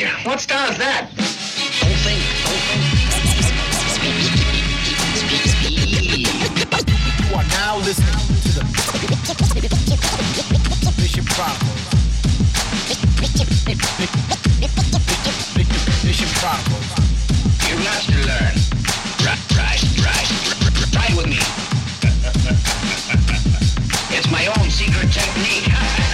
Gotcha. What style is that? Don't think, don't think. You are now listening to the Bishop Chronicles. Bishop Chronicles. You must learn. Right, right, right. Try with me. it's my own secret technique.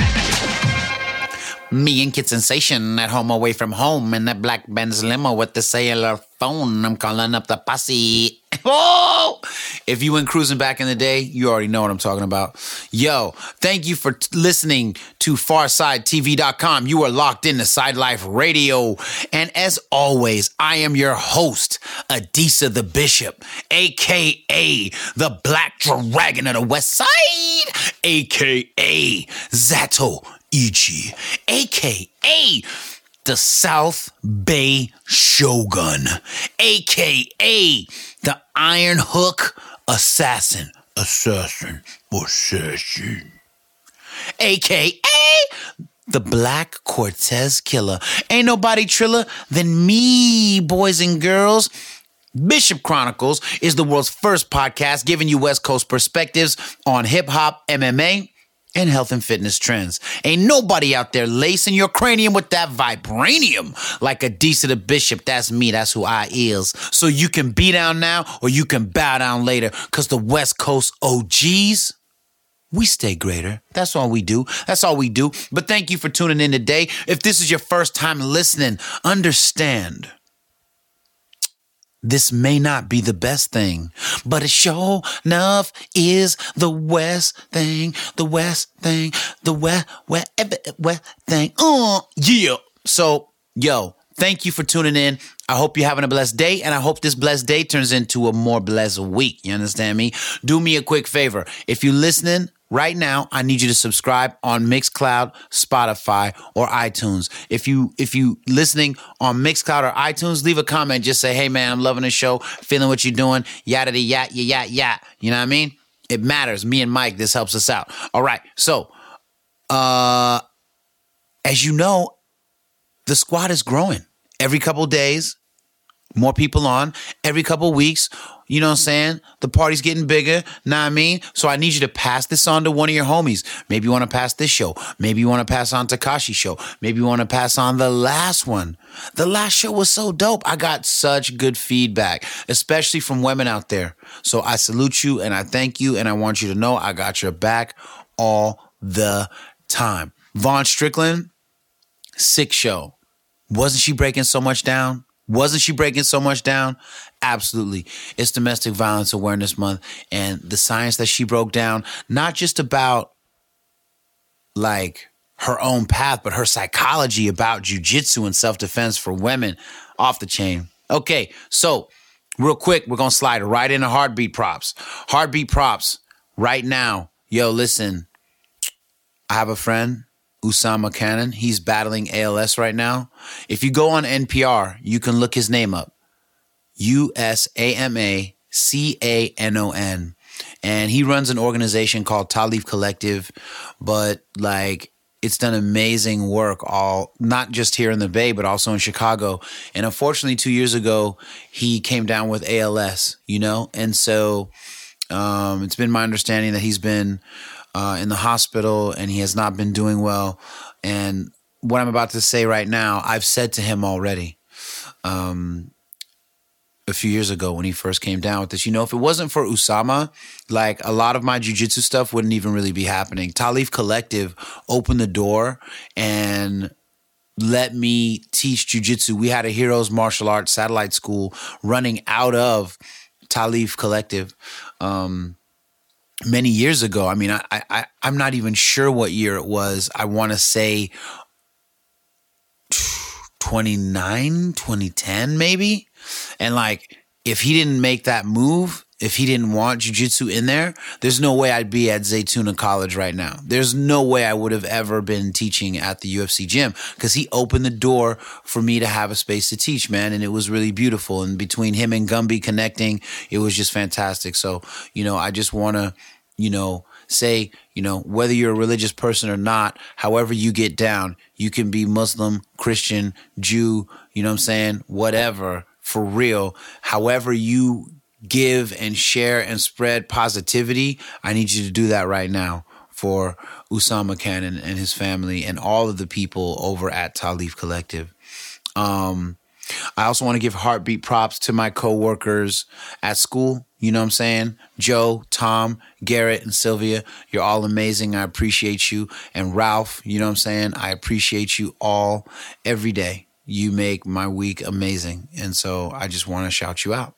Me and Kid Sensation at home away from home in that black Benz limo with the cellular phone. I'm calling up the posse. Oh! If you went cruising back in the day, you already know what I'm talking about. Yo, thank you for t- listening to FarsideTV.com. You are locked into Side Life Radio. And as always, I am your host, Adisa the Bishop, aka the Black Dragon of the West Side, aka Zato Ichi, aka the South Bay Shogun, aka the Iron Hook Assassin, Assassin, Assassin, aka the Black Cortez Killer. Ain't nobody triller than me, boys and girls. Bishop Chronicles is the world's first podcast giving you West Coast perspectives on hip hop, MMA, and health and fitness trends. Ain't nobody out there lacing your cranium with that vibranium like a decent bishop. That's me. That's who I is. So you can be down now or you can bow down later because the West Coast OGs, we stay greater. That's all we do. That's all we do. But thank you for tuning in today. If this is your first time listening, understand this may not be the best thing, but it sure enough is the West thing, the West thing, the West, West, West thing. Uh, yeah. So, yo, thank you for tuning in. I hope you're having a blessed day, and I hope this blessed day turns into a more blessed week. You understand me? Do me a quick favor. If you're listening, Right now, I need you to subscribe on Mixcloud, Spotify, or iTunes. If you if you listening on Mixcloud or iTunes, leave a comment. Just say, "Hey man, I'm loving the show, feeling what you're doing." Yada da yada yada yada. You know what I mean? It matters. Me and Mike, this helps us out. All right. So, uh, as you know, the squad is growing every couple days. More people on every couple weeks. You know what I'm saying? The party's getting bigger. Know I mean? So I need you to pass this on to one of your homies. Maybe you want to pass this show. Maybe you want to pass on Takashi show. Maybe you want to pass on the last one. The last show was so dope. I got such good feedback, especially from women out there. So I salute you and I thank you and I want you to know I got your back all the time. Vaughn Strickland, sick show. Wasn't she breaking so much down? Wasn't she breaking so much down? Absolutely. It's Domestic Violence Awareness Month and the science that she broke down, not just about like her own path, but her psychology about jujitsu and self defense for women off the chain. Okay, so real quick, we're gonna slide right into heartbeat props. Heartbeat props right now. Yo, listen, I have a friend Usama Canon. He's battling ALS right now. If you go on NPR, you can look his name up. U S A M A C A N O N. And he runs an organization called Ta'leef Collective, but like it's done amazing work all not just here in the Bay, but also in Chicago. And unfortunately, two years ago, he came down with ALS, you know? And so um, it's been my understanding that he's been uh, in the hospital and he has not been doing well. And what I'm about to say right now, I've said to him already um, a few years ago when he first came down with this. You know, if it wasn't for Usama, like a lot of my jujitsu stuff wouldn't even really be happening. Ta'leef Collective opened the door and let me teach jujitsu. We had a Heroes Martial Arts satellite school running out of Ta'leef Collective. Um, many years ago. I mean, I, I I'm not even sure what year it was. I want to say 29, 2010 maybe. And like if he didn't make that move, if he didn't want jujitsu in there, there's no way I'd be at Zaytuna College right now. There's no way I would have ever been teaching at the UFC gym because he opened the door for me to have a space to teach, man. And it was really beautiful. And between him and Gumby connecting, it was just fantastic. So, you know, I just want to, you know, say, you know, whether you're a religious person or not, however you get down, you can be Muslim, Christian, Jew, you know what I'm saying? Whatever, for real. However you give and share and spread positivity, I need you to do that right now for Usama Canon and his family and all of the people over at Ta'leef Collective. Um, I also want to give heartbeat props to my coworkers at school. You know what I'm saying? Joe, Tom, Garrett, and Sylvia, you're all amazing. I appreciate you. And Ralph, you know what I'm saying? I appreciate you all every day. You make my week amazing. And so I just want to shout you out.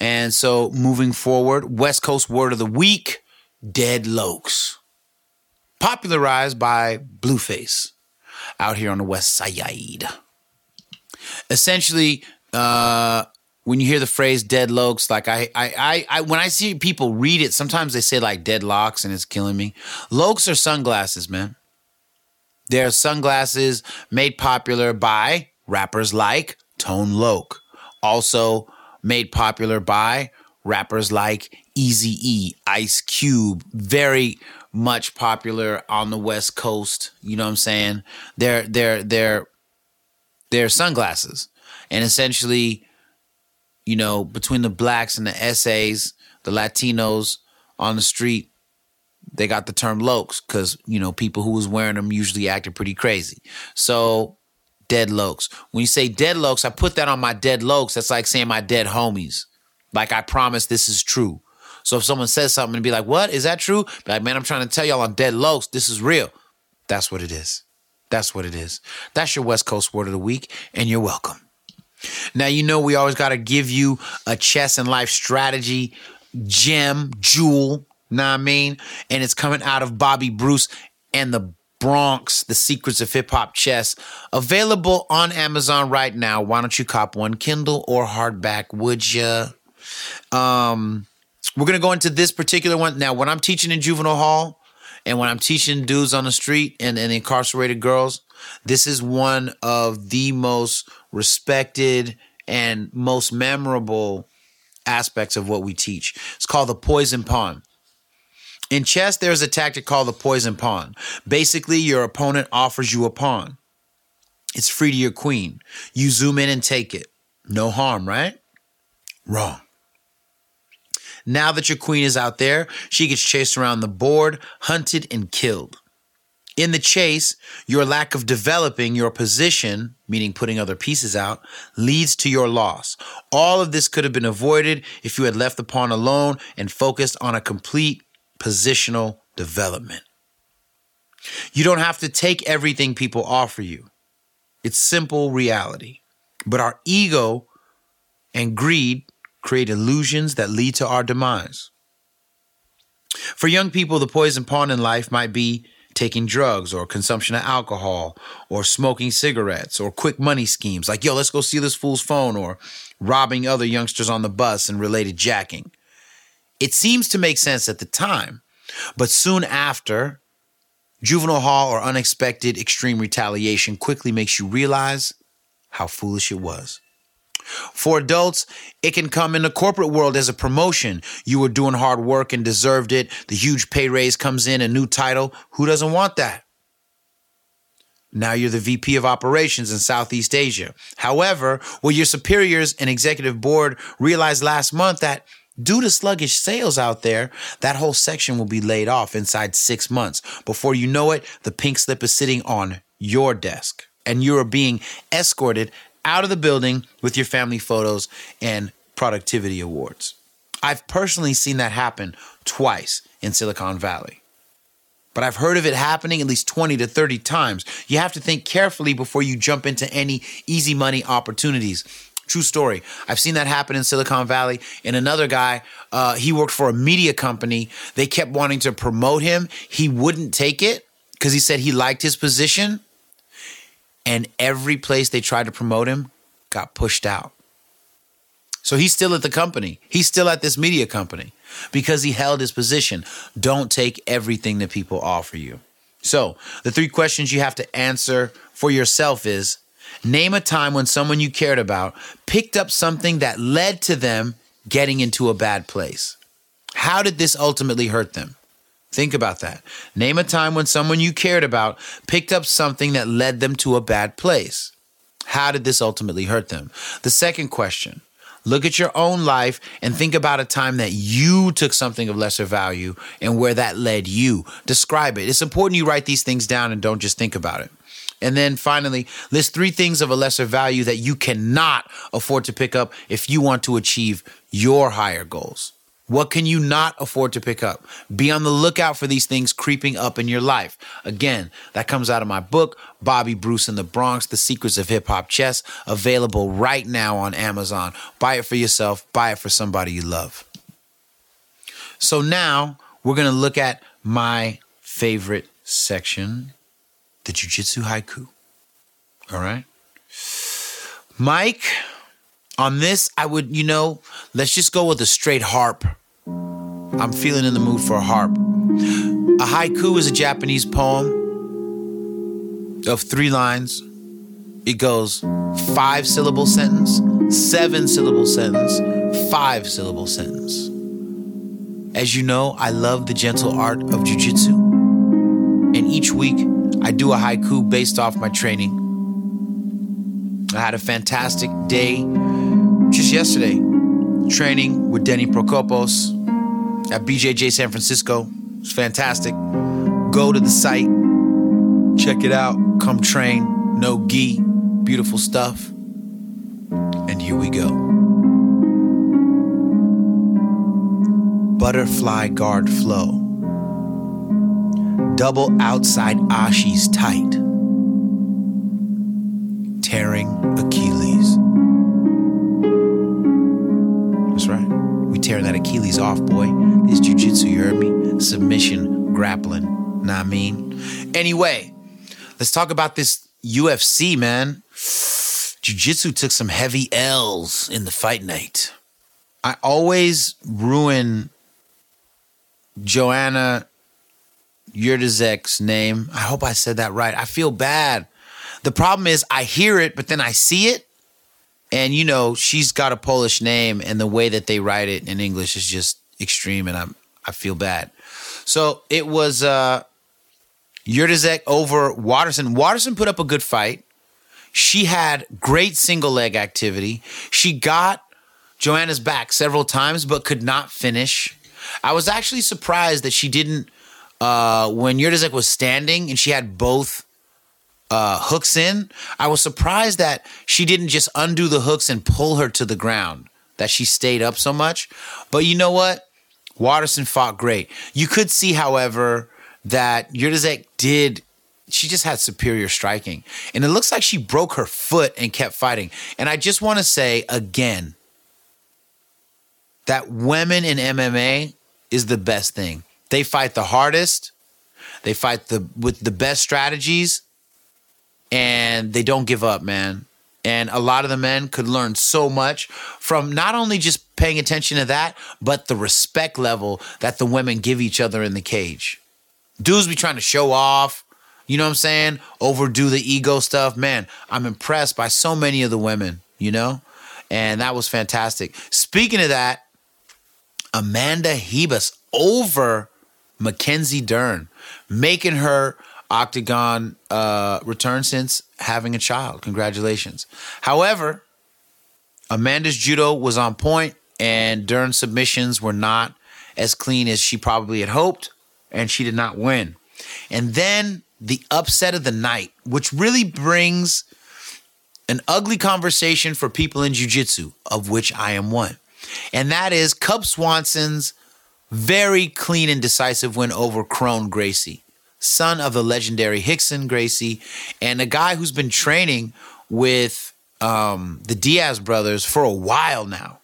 And so moving forward, West Coast word of the week Dead Lokes. Popularized by Blueface out here on the West Side essentially uh when you hear the phrase dead lokes like I, I i i when i see people read it sometimes they say like deadlocks and it's killing me lokes are sunglasses man they're sunglasses made popular by rappers like tone loc also made popular by rappers like easy e ice cube very much popular on the west coast you know what i'm saying they're they're they're they're sunglasses. And essentially, you know, between the blacks and the essays, the Latinos on the street, they got the term lokes because, you know, people who was wearing them usually acted pretty crazy. So, dead lokes. When you say dead lokes, I put that on my dead lokes. That's like saying my dead homies. Like, I promise this is true. So if someone says something and be like, what? Is that true? Be like, man, I'm trying to tell y'all on dead lokes. This is real. That's what it is. That's what it is. That's your West Coast word of the week, and you're welcome. Now, you know, we always got to give you a chess and life strategy gem, jewel, what I mean? And it's coming out of Bobby Bruce and the Bronx, The Secrets of Hip Hop Chess, available on Amazon right now. Why don't you cop one Kindle or hardback, would you? Um, we're to go into this particular one. Now, when I'm teaching in juvenile hall, and when I'm teaching dudes on the street and, and incarcerated girls, this is one of the most respected and most memorable aspects of what we teach. It's called the poison pawn. In chess, there's a tactic called the poison pawn. Basically, your opponent offers you a pawn. It's free to your queen. You zoom in and take it. No harm, right? Wrong. Now that your queen is out there, she gets chased around the board, hunted, and killed. In the chase, your lack of developing your position, meaning putting other pieces out, leads to your loss. All of this could have been avoided if you had left the pawn alone and focused on a complete positional development. You don't have to take everything people offer you. It's simple reality. But our ego and greed create illusions that lead to our demise. For young people, the poison pawn in life might be taking drugs or consumption of alcohol or smoking cigarettes or quick money schemes like, yo, let's go see this fool's phone or robbing other youngsters on the bus and related jacking. It seems to make sense at the time, but soon after, juvenile hall or unexpected extreme retaliation quickly makes you realize how foolish it was. For adults, it can come in the corporate world as a promotion. You were doing hard work and deserved it. The huge pay raise comes in, a new title. Who doesn't want that? Now you're the VP of operations in Southeast Asia. However, will your superiors and executive board realize last month that due to sluggish sales out there, that whole section will be laid off inside six months. Before you know it, the pink slip is sitting on your desk and you are being escorted out of the building with your family photos and productivity awards. I've personally seen that happen twice in Silicon Valley. But I've heard of it happening at least 20 to 30 times. You have to think carefully before you jump into any easy money opportunities. True story. I've seen that happen in Silicon Valley. And another guy, uh, he worked for a media company. They kept wanting to promote him. He wouldn't take it because he said he liked his position and every place they tried to promote him got pushed out. So he's still at the company. He's still at this media company because he held his position. Don't take everything that people offer you. So, the three questions you have to answer for yourself is name a time when someone you cared about picked up something that led to them getting into a bad place. How did this ultimately hurt them? Think about that. Name a time when someone you cared about picked up something that led them to a bad place. How did this ultimately hurt them? The second question look at your own life and think about a time that you took something of lesser value and where that led you. Describe it. It's important you write these things down and don't just think about it. And then finally, list three things of a lesser value that you cannot afford to pick up if you want to achieve your higher goals. What can you not afford to pick up? Be on the lookout for these things creeping up in your life. Again, that comes out of my book, Bobby Bruce in the Bronx The Secrets of Hip Hop Chess, available right now on Amazon. Buy it for yourself, buy it for somebody you love. So now we're going to look at my favorite section, the Jiu-Jitsu Haiku. All right? Mike, on this, I would, you know, let's just go with a straight harp. I'm feeling in the mood for a harp. A haiku is a Japanese poem of three lines. It goes five syllable sentence, seven syllable sentence, five syllable sentence. As you know, I love the gentle art of jujitsu. And each week, I do a haiku based off my training. I had a fantastic day just yesterday training with Denny Prokopos at BJJ San Francisco. It's fantastic. Go to the site, check it out, come train, no gi, beautiful stuff. And here we go. Butterfly guard flow. Double outside ashis tight. Tearing Achilles. That's right. We tearing that Achilles off, boy. This jujitsu, you heard me? Submission, grappling. Nah, I mean. Anyway, let's talk about this UFC, man. Jiu-Jitsu took some heavy L's in the fight night. I always ruin Joanna Yurdazek's name. I hope I said that right. I feel bad. The problem is I hear it, but then I see it. And you know, she's got a Polish name, and the way that they write it in English is just extreme, and I'm I feel bad. So it was uh Yurdazek over Waterson. Waterson put up a good fight. She had great single leg activity. She got Joanna's back several times, but could not finish. I was actually surprised that she didn't uh, when Yurdazek was standing and she had both uh, hooks in. I was surprised that she didn't just undo the hooks and pull her to the ground. That she stayed up so much. But you know what? Waterson fought great. You could see, however, that Yurdazek did. She just had superior striking, and it looks like she broke her foot and kept fighting. And I just want to say again that women in MMA is the best thing. They fight the hardest. They fight the with the best strategies and they don't give up, man. And a lot of the men could learn so much from not only just paying attention to that, but the respect level that the women give each other in the cage. Dudes be trying to show off, you know what I'm saying? Overdo the ego stuff. Man, I'm impressed by so many of the women, you know? And that was fantastic. Speaking of that, Amanda Hebus over Mackenzie Dern, making her octagon uh, return since having a child. Congratulations. However, Amanda's judo was on point, and Dern's submissions were not as clean as she probably had hoped, and she did not win. And then the upset of the night, which really brings an ugly conversation for people in jiu-jitsu, of which I am one. And that is Cub Swanson's very clean and decisive win over Kron Gracie, son of the legendary Rickson Gracie, and a guy who's been training with um, the Diaz brothers for a while now.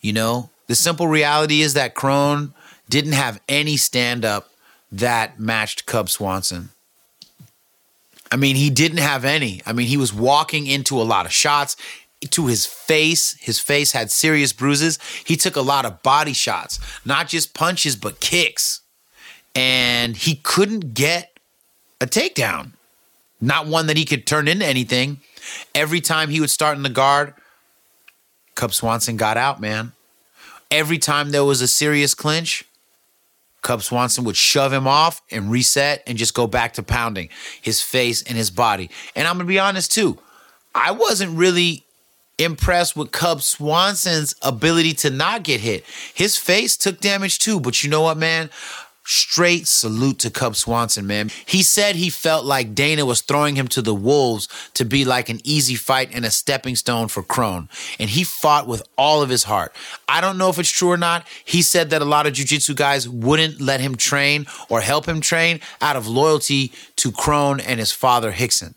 You know, the simple reality is that Kron didn't have any stand up that matched Cub Swanson. I mean, he didn't have any. I mean, he was walking into a lot of shots to his face. His face had serious bruises. He took a lot of body shots, not just punches, but kicks. And he couldn't get a takedown, not one that he could turn into anything. Every time he would start in the guard, Cub Swanson got out, man. Every time there was a serious clinch, Cub Swanson would shove him off and reset and just go back to pounding his face and his body. And I'm gonna be honest too, I wasn't really impressed with Cub Swanson's ability to not get hit. His face took damage too, but you know what, man? Straight salute to Cub Swanson, man. He said he felt like Dana was throwing him to the wolves to be like an easy fight and a stepping stone for Kron. And he fought with all of his heart. I don't know if it's true or not. He said that a lot of jiu-jitsu guys wouldn't let him train or help him train out of loyalty to Kron and his father Rickson.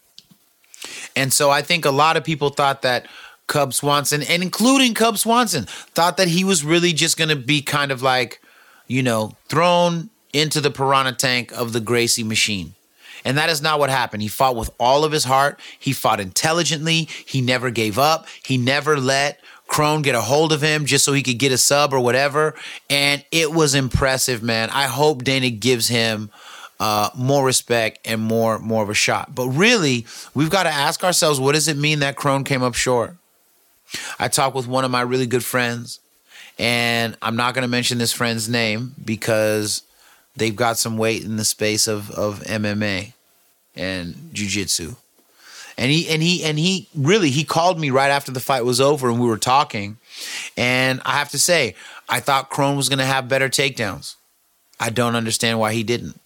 And so I think a lot of people thought that Cub Swanson, and including Cub Swanson, thought that he was really just going to be kind of like, you know, thrown into the piranha tank of the Gracie machine. And that is not what happened. He fought with all of his heart. He fought intelligently. He never gave up. He never let Kron get a hold of him just so he could get a sub or whatever. And it was impressive, man. I hope Dana gives him uh, more respect and more more of a shot. But really, we've got to ask ourselves, what does it mean that Kron came up short? I talked with one of my really good friends, and I'm not going to mention this friend's name because they've got some weight in the space of of MMA and jujitsu. And he and he and he really he called me right after the fight was over and we were talking. And I have to say, I thought Kron was going to have better takedowns. I don't understand why he didn't.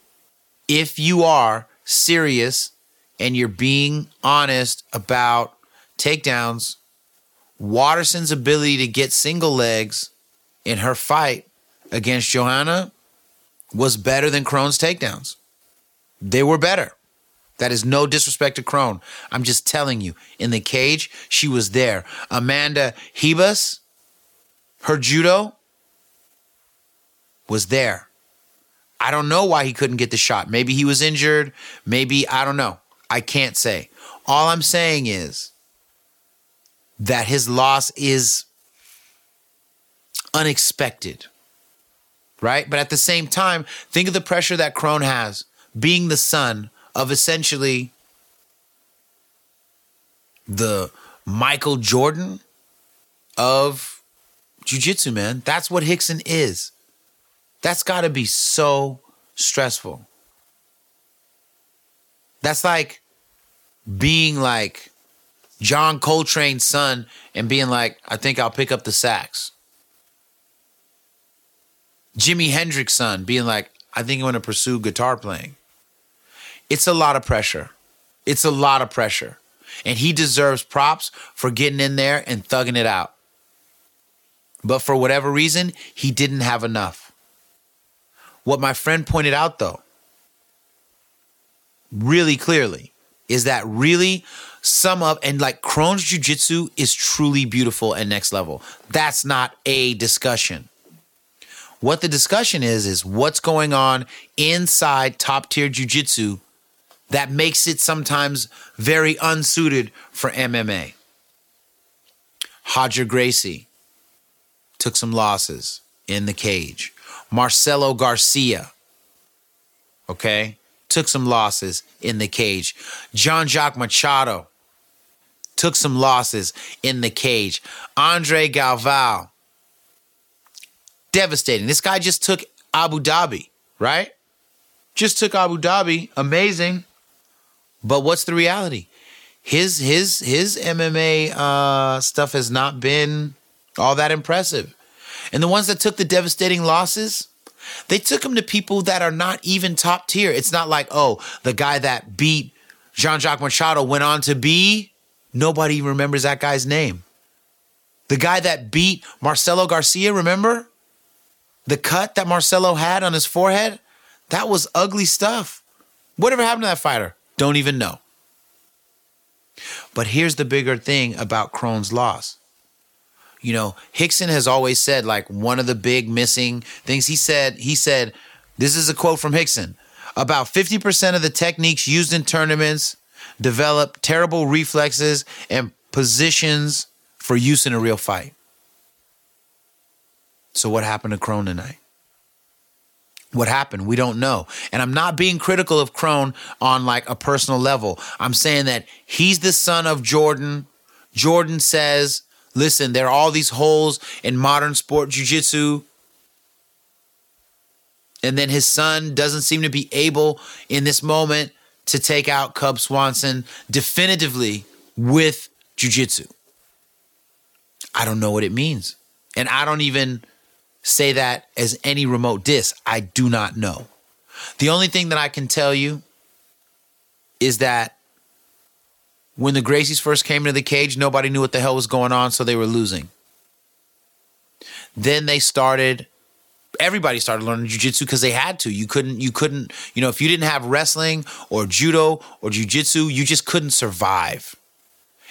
If you are serious and you're being honest about takedowns, Waterson's ability to get single legs in her fight against Johanna was better than Kron's takedowns. They were better. That is no disrespect to Kron. I'm just telling you, in the cage, she was there. Amanda Ribas, her judo was there. I don't know why he couldn't get the shot. Maybe he was injured. Maybe, I don't know. I can't say. All I'm saying is that his loss is unexpected, right? But at the same time, think of the pressure that Kron has being the son of essentially the Michael Jordan of jiu-jitsu, man. That's what Rickson is. That's got to be so stressful. That's like being like John Coltrane's son and being like, I think I'll pick up the sax. Jimi Hendrix's son being like, I think I'm to pursue guitar playing. It's a lot of pressure. It's a lot of pressure. And he deserves props for getting in there and thugging it out. But for whatever reason, he didn't have enough. What my friend pointed out, though, really clearly, is that really sum up and like Kron's Jiu-Jitsu is truly beautiful and next level. That's not a discussion. What the discussion is, is what's going on inside top tier Jiu-Jitsu that makes it sometimes very unsuited for MMA. Roger Gracie took some losses in the cage. Marcelo Garcia, okay, took some losses in the cage. John Jacques Machado took some losses in the cage. Andre Galvao, devastating. This guy just took Abu Dhabi, right? Just took Abu Dhabi, amazing. But what's the reality? His his his MMA uh, stuff has not been all that impressive. And the ones that took the devastating losses, they took them to people that are not even top tier. It's not like, oh, the guy that beat Jean Jacques Machado went on to be, nobody remembers that guy's name. The guy that beat Marcelo Garcia, remember? The cut that Marcelo had on his forehead? That was ugly stuff. Whatever happened to that fighter? Don't even know. But here's the bigger thing about Kron's loss. You know, Rickson has always said like one of the big missing things he said, he said, this is a quote from Rickson. About 50% of the techniques used in tournaments develop terrible reflexes and positions for use in a real fight. So what happened to Kron tonight? What happened? We don't know. And I'm not being critical of Kron on like a personal level. I'm saying that he's the son of Jordan. Jordan says, listen, there are all these holes in modern sport jujitsu. And then his son doesn't seem to be able in this moment to take out Cub Swanson definitively with jujitsu. I don't know what it means. And I don't even say that as any remote diss. I do not know. The only thing that I can tell you is that when the Gracies first came into the cage, nobody knew what the hell was going on, so they were losing. Then they started everybody started learning jujitsu because they had to. You couldn't, you couldn't, you know, if you didn't have wrestling or judo or jujitsu, you just couldn't survive.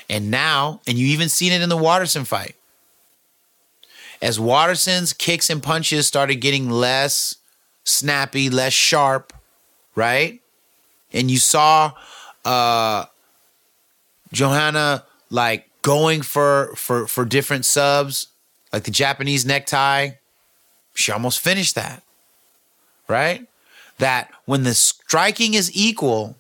And now, and you even seen it in the Waterson fight. As Waterson's kicks and punches started getting less snappy, less sharp, right? And you saw uh Johanna like going for for for different subs, like the Japanese necktie. She almost finished that. Right? That when the striking is equal,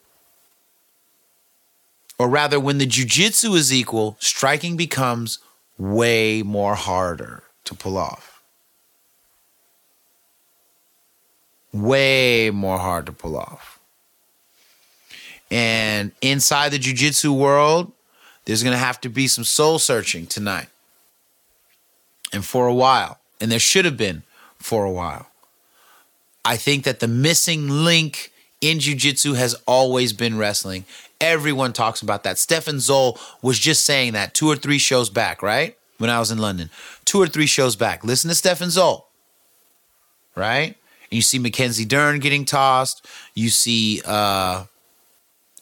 or rather when the jujitsu is equal, striking becomes way more harder to pull off. Way more hard to pull off. And inside the jujitsu world, there's going to have to be some soul searching tonight. And for a while. And there should have been for a while. I think that the missing link in jujitsu has always been wrestling. Everyone talks about that. Stefan Zoll was just saying that two or three shows back, right? When I was in London. Two or three shows back. Listen to Stefan Zoll, right? And you see Mackenzie Dern getting tossed. You see, uh,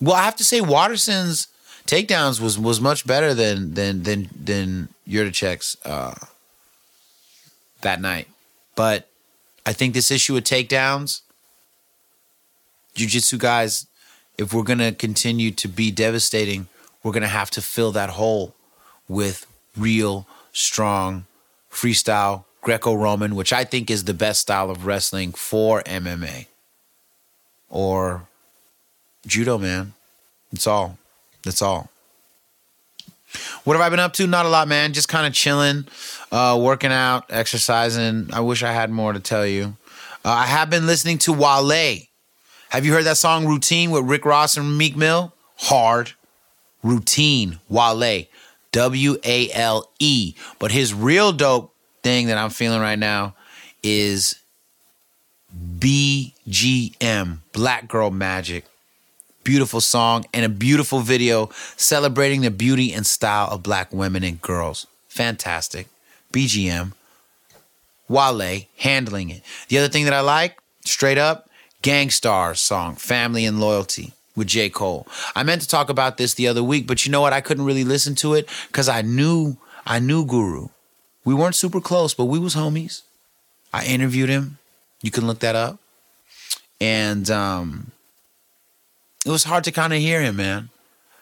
well, I have to say, Waterson's takedowns was was much better than than than than Yurtachek's uh, that night. But I think this issue of takedowns, jiu-jitsu guys, if we're gonna continue to be devastating, we're gonna have to fill that hole with real strong freestyle Greco-Roman, which I think is the best style of wrestling for MMA or judo, man. That's all. That's all. What have I been up to? Not a lot, man. Just kind of chilling, uh, working out, exercising. I wish I had more to tell you. Uh, I have been listening to Wale. Have you heard that song Routine with Rick Ross and Meek Mill? Hard. Routine. Wale. W A L E. But his real dope thing that I'm feeling right now is BGM, Black Girl Magic. Beautiful song and a beautiful video celebrating the beauty and style of black women and girls. Fantastic. BGM. Wale handling it. The other thing that I like, straight up, Gang Starr's song, Family and Loyalty with J. Cole. I meant to talk about this the other week, but you know what? I couldn't really listen to it because I knew I knew Guru. We weren't super close, but we was homies. I interviewed him. You can look that up. And um it was hard to kind of hear him, man.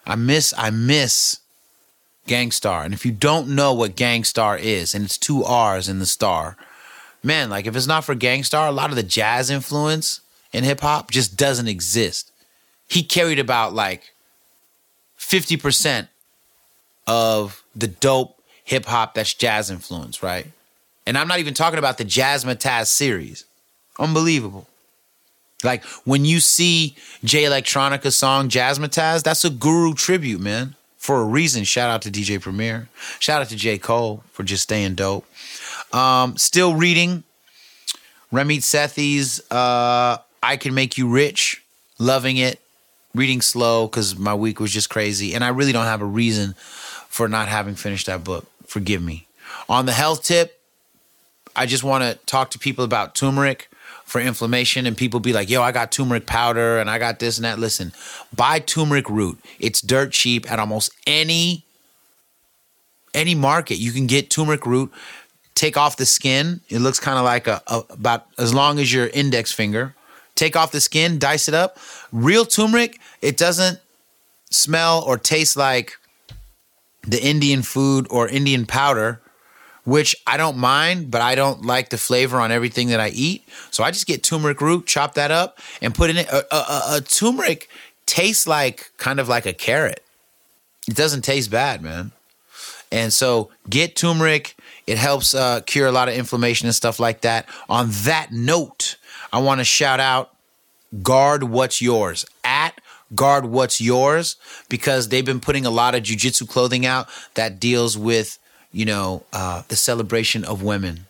I miss I miss Gang Starr. And if you don't know what Gang Starr is, and it's two R's in the star, man, like if it's not for Gang Starr, a lot of the jazz influence in hip hop just doesn't exist. He carried about like 50% of the dope hip hop that's jazz influence, right? And I'm not even talking about the Jazzmatazz series. Unbelievable. Like when you see Jay Electronica's song Jazzmatazz, that's a guru tribute, man. For a reason. Shout out to DJ Premier. Shout out to J. Cole for just staying dope. Um, still reading Ramit Sethi's uh, I Can Make You Rich. Loving it. Reading slow because my week was just crazy. And I really don't have a reason for not having finished that book. Forgive me. On the health tip, I just want to talk to people about turmeric for inflammation and people be like, yo, I got turmeric powder and I got this and that. Listen, buy turmeric root. It's dirt cheap at almost any any market. You can get turmeric root, take off the skin. It looks kind of like a, a about as long as your index finger. Take off the skin, dice it up. Real turmeric, it doesn't smell or taste like the Indian food or Indian powder which I don't mind, but I don't like the flavor on everything that I eat. So I just get turmeric root, chop that up, and put in it. A, a, a turmeric tastes like kind of like a carrot. It doesn't taste bad, man. And so get turmeric. It helps uh, cure a lot of inflammation and stuff like that. On that note, I want to shout out Guard What's Yours at Guard What's Yours because they've been putting a lot of jujitsu clothing out that deals with, you know, uh, the celebration of women.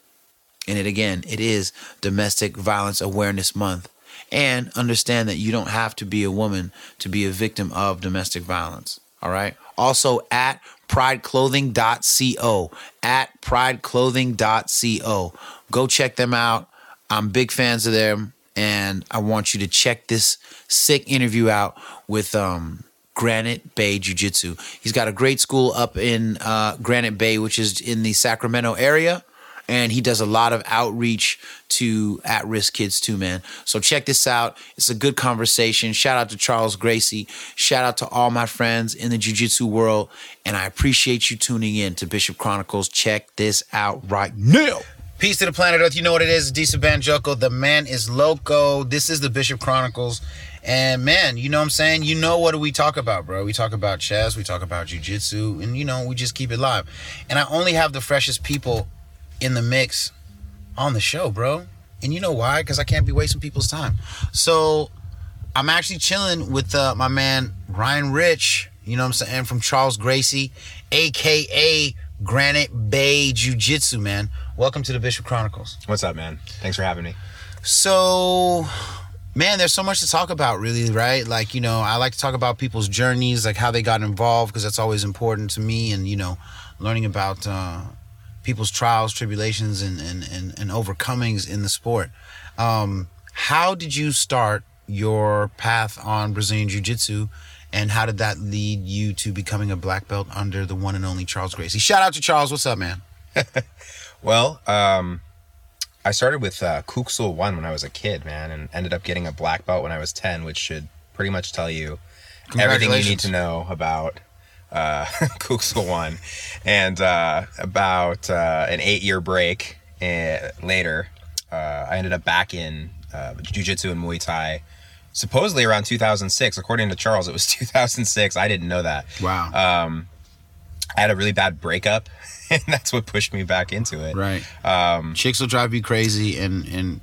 And it again, it is Domestic Violence Awareness Month. And understand that you don't have to be a woman to be a victim of domestic violence. All right. Also at prideclothing.co. At prideclothing.co. Go check them out. I'm big fans of them. And I want you to check this sick interview out with um, Granite Bay Jiu Jitsu. He's got a great school up in uh, Granite Bay, which is in the Sacramento area and he does a lot of outreach to at-risk kids too man so check this out it's a good conversation shout out to charles gracie shout out to all my friends in the jiu-jitsu world and i appreciate you tuning in to bishop chronicles check this out right now Peace to the planet Earth. You know what it is. Disa Banjoko. The man is loco. This is the Bishop Chronicles. And man, you know what I'm saying? You know what do we talk about, bro? We talk about chess, we talk about jujitsu, and you know, we just keep it live. And I only have the freshest people in the mix on the show, bro. And you know why? Because I can't be wasting people's time. So I'm actually chilling with uh, my man Ryan Rich, you know what I'm saying, from Charles Gracie, aka Granite Bay Jiu Jitsu, man. Welcome to the Bishop Chronicles. What's up, man? Thanks for having me. So, man, there's so much to talk about, really, right? Like, you know, I like to talk about people's journeys, like how they got involved, because that's always important to me, and, you know, learning about uh, people's trials, tribulations, and, and, and, and overcomings in the sport. Um, how did you start your path on Brazilian Jiu Jitsu? And how did that lead you to becoming a black belt under the one and only Charles Gracie? Shout out to Charles. What's up, man? Well, um, I started with uh, Kuk Sool Won when I was a kid, man, and ended up getting a black belt when I was 10, which should pretty much tell you everything you need to know about uh, Kuk Sool Won. And uh, about uh, an eight year break uh, later, uh, I ended up back in uh, Jiu Jitsu and Muay Thai. Supposedly around 2006, according to Charles, it was 2006. I didn't know that. Wow. Um, I had a really bad breakup, and that's what pushed me back into it. right. Um, Chicks will drive you crazy and, and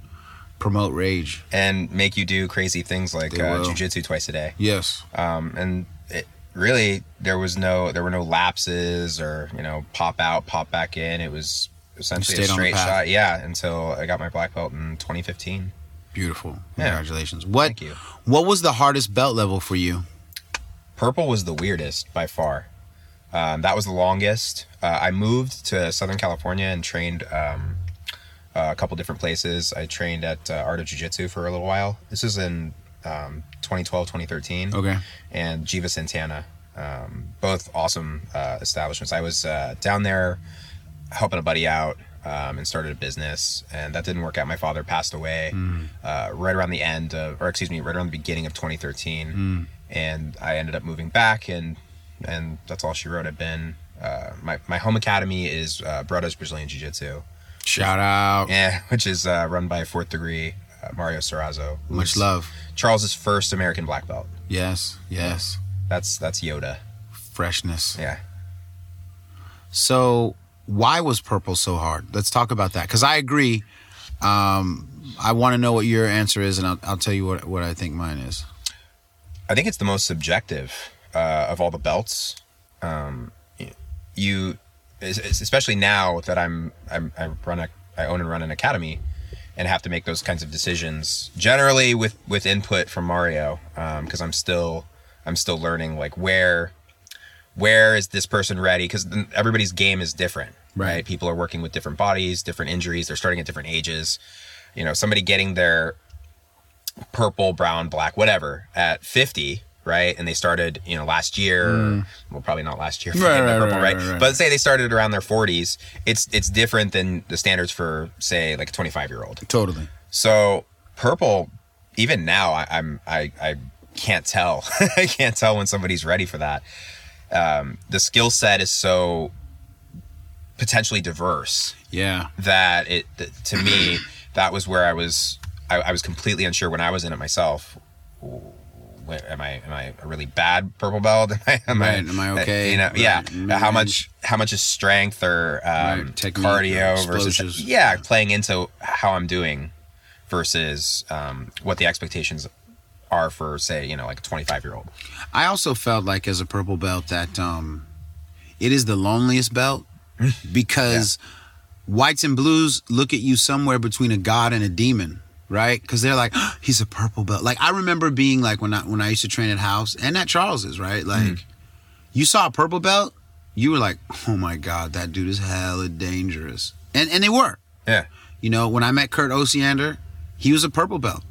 promote rage. and make you do crazy things like uh, jujitsu twice a day. Yes. Um, and it really there was no there were no lapses or you know pop out pop back in. It was essentially a stayed on the straight shot. Yeah, until I got my black belt in 2015. Beautiful. Yeah. Congratulations. What Thank you. what was the hardest belt level for you? Purple was the weirdest by far. Um, that was the longest. Uh, I moved to Southern California and trained um, a couple different places. I trained at uh, Art of Jiu Jitsu for a little while. This is in um, 2012, 2013. Okay. and Giva Santana. Um, both awesome uh, establishments. I was uh, down there helping a buddy out um, and started a business, and that didn't work out. My father passed away uh, right around the end of, or excuse me, right around the beginning of 2013, and I ended up moving back, and and that's all she wrote. I've been uh, my my home academy is uh, Brothers Brazilian Jiu Jitsu, Shout out. yeah, which is uh, run by fourth degree uh, Mario Serrazo. Much love. Charles's first American black belt. Yes. Yes. That's that's Yoda. Freshness. Yeah. So why was purple so hard? Let's talk about that. Because I agree. Um, I want to know what your answer is, and I'll, I'll tell you what, what I think mine is. I think it's the most subjective uh, of all the belts. Um, you, es- es- especially now that I'm, I'm I run a, I own and run an academy, and have to make those kinds of decisions. Generally, with with input from Mario, because I'm still I'm still learning like where where is this person ready? Because everybody's game is different, Right. right? People are working with different bodies, different injuries. They're starting at different ages. You know, somebody getting their purple, brown, black, whatever at 50, right? And they started, you know, last year, well, probably not last year, Mm. Right, right, purple, right, right. But say they started around their 40s. It's it's different than the standards for say like a 25 year old. Totally. So purple, even now, I, I'm I I can't tell. I can't tell when somebody's ready for that. Um, the skill set is so potentially diverse Yeah. that it th- to me that was where I was I, I was completely unsure when I was in it myself. Am I am I a really bad purple belt? Am I am, Right, I, am I okay? You know, yeah. Right. How much how much is strength or um, Right, cardio versus yeah playing into how I'm doing versus um, what the expectations are for say you know like a 25 year old I also felt like as a purple belt that um, it is the loneliest belt because whites and blues look at you somewhere between a god and a demon, right? Because they're like, he's a purple belt. Like I remember being like when I when I used to train at House and at Charles's, right? Like you saw a purple belt, you were like, oh my god, that dude is hella dangerous, and and they were. yeah You know, when I met Kurt Osiander, he was a purple belt.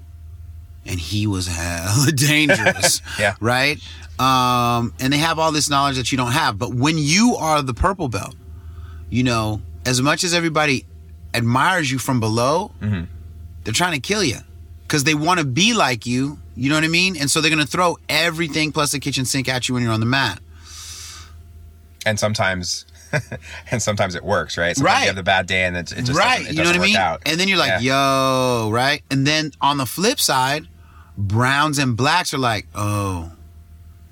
And he was hella dangerous. Yeah. Right? Um, and they have all this knowledge that you don't have. But when you are the purple belt, you know, as much as everybody admires you from below, they're trying to kill you. Because they want to be like you. You know what I mean? And so they're gonna throw everything plus the kitchen sink at you when you're on the mat. and sometimes and sometimes it works right sometimes Right. you have the bad day and it, it just right. doesn't, it you know what I mean? out. And then you're like, yo, right? And then on the flip side, browns and blacks are like, oh,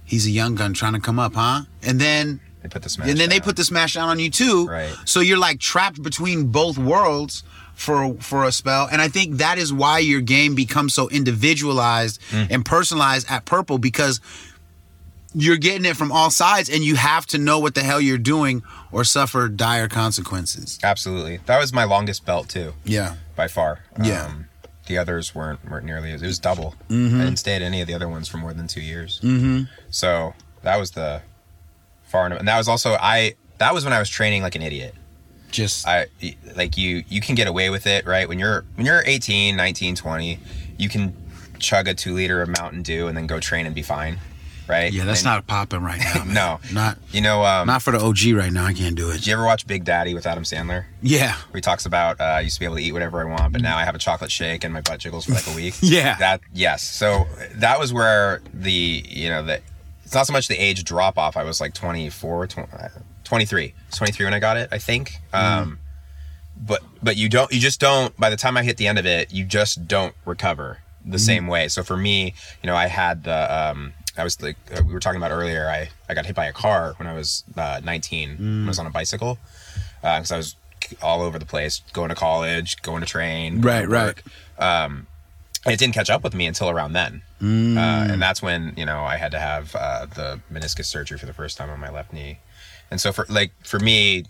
he's a young gun trying to come up, huh? And then they put the smash and then they down. put the smash down on you too. Right. So you're like trapped between both worlds for for a spell. And I think that is why your game becomes so individualized Mm. and personalized at purple because you're getting it from all sides and you have to know what the hell you're doing or suffer dire consequences. absolutely that was my longest belt too Yeah. by far Yeah. um, the others weren't weren't nearly as it was double i didn't stay at any of the other ones for more than two years Mm-hmm. so that was the far enough and that was also i that was when i was training like an idiot Just I like you you can get away with it, right? When you're when you're 18, 19, 20, you can chug a 2 liter of Mountain Dew and then go train and be fine, right? Yeah, that's And- not popping right now. Man. No. not You know um not for the OG right now. I can't do it. did you ever watch Big Daddy with Adam Sandler? Yeah, Where he talks about uh, I used to be able to eat whatever I want, but now I have a chocolate shake and my butt jiggles for like a week. Yeah. That yes. So that was where the you know the it's not so much the age drop off. I was like 24, 20, uh, 23. It's 23 when I got it, I think. Um but but you don't you just don't by the time I hit the end of it, you just don't recover the same way. So for me, you know, I had the um I was like uh, we were talking about earlier. I I got hit by a car when I was uh, 19. when I was on a bicycle because I was all over the place, going to college, going to train. going Right, to right. Um, it didn't catch up with me until around then, uh, and that's when you know I had to have uh, the meniscus surgery for the first time on my left knee. And so for like for me,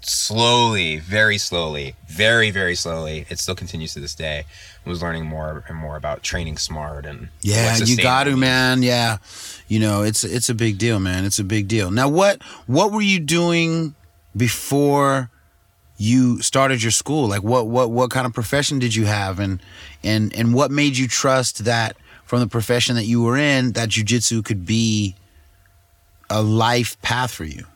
slowly, very slowly, very very slowly, it still continues to this day. Was learning more and more about training smart and yeah, you got to, man. Yeah, you know, it's it's a big deal, man. It's a big deal. Now, what what were you doing before you started your school? Like, what what what kind of profession did you have, and and and what made you trust that from the profession that you were in that jujitsu could be a life path for you?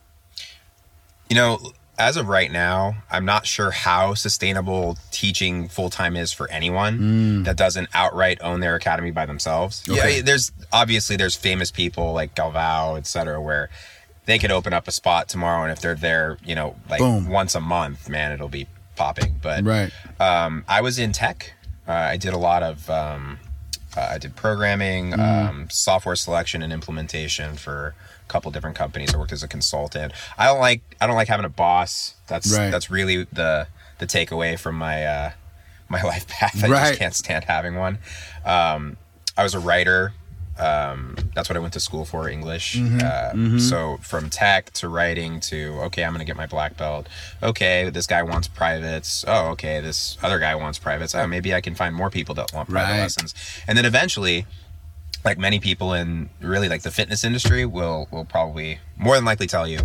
You know, as of right now, I'm not sure how sustainable teaching full time is for anyone that doesn't outright own their academy by themselves. Okay. Yeah, there's obviously there's famous people like Galvao, et cetera, where they could open up a spot tomorrow, and if they're there, you know, like Boom. once a month, man, it'll be popping. But Right. um, I was in tech. Uh, I did a lot of um, uh, I did programming, Mm. um, software selection, and implementation for a couple different companies. I worked as a consultant. I don't like I don't like having a boss. That's Right. that's really the the takeaway from my uh, my life path. I Right. just can't stand having one. Um, I was a writer. Um, that's what I went to school for, English. Uh, So from tech to writing to okay, I'm gonna get my black belt. Okay, this guy wants privates. Oh, okay, this other guy wants privates. Oh, maybe I can find more people that want private Right. lessons. And then eventually, like many people in really like the fitness industry will will probably more than likely tell you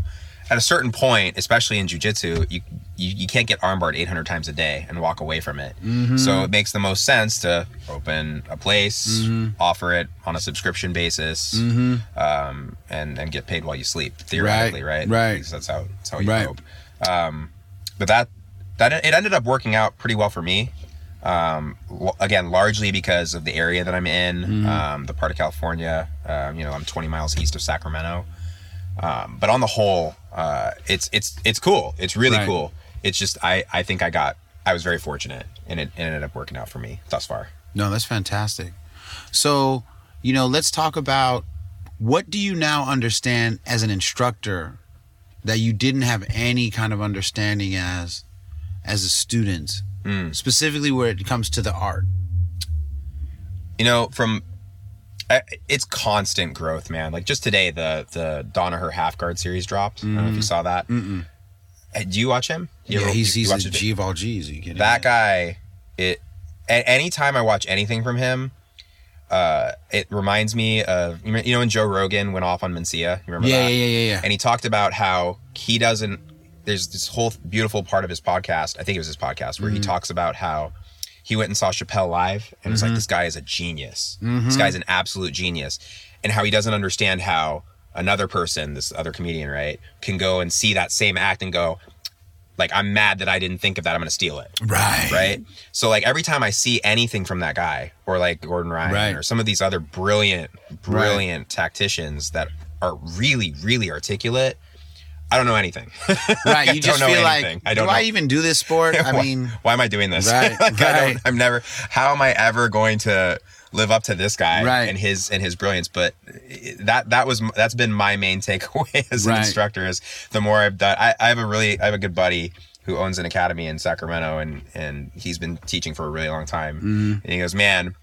at a certain point especially in jiu-jitsu you you, you can't get armbarred 800 times a day and walk away from it. So it makes the most sense to open a place offer it on a subscription basis um, and and get paid while you sleep theoretically right right. Because that's how that's how you Right. hope um, but that that it ended up working out pretty well for me um, again, largely because of the area that I'm in, Mm-hmm. um, the part of California. Um, you know, I'm 20 miles east of Sacramento. Um, but on the whole, uh, it's it's it's cool. It's really Right. cool. It's just I I think I got I was very fortunate, and it, it ended up working out for me thus far. No, that's fantastic. So, you know, let's talk about what do you now understand as an instructor that you didn't have any kind of understanding as as a student, Mm. specifically where it comes to the art. you know, from I- it's constant growth, man. Like just today, the the Danaher half guard series dropped. I don't know if you saw that. Hey, Do you watch him? You yeah, ever- he's he's a G of all G's. Are you kidding that guy it a- anytime i watch anything from him uh it reminds me of you know- when joe rogan went off on mencia you remember Yeah, that yeah, yeah, yeah, yeah. and he talked about how he doesn't there's this whole beautiful part of his podcast i think it was his podcast where he Mm-hmm. talks about how he went and saw chappelle live and was like this guy is a genius Mm-hmm. this guy's an absolute genius and how he doesn't understand how another person this other comedian right can go and see that same act and go like i'm mad that i didn't think of that i'm gonna steal it Right. right? So like every time I see anything from that guy or like Gordon Ryan Right. or some of these other brilliant, brilliant tacticians that are really, really articulate, I don't know anything. Right. You just know feel like, I don't do I even do this sport? I mean, why am I doing this? Right, like I don't, I'm never. How am I ever going to live up to this guy Right. and his and his brilliance? But that that was that's been my main takeaway as an instructor is the more I've done. I, I have a really I have a good buddy who owns an academy in Sacramento and and he's been teaching for a really long time. Mm-hmm. And he goes, man.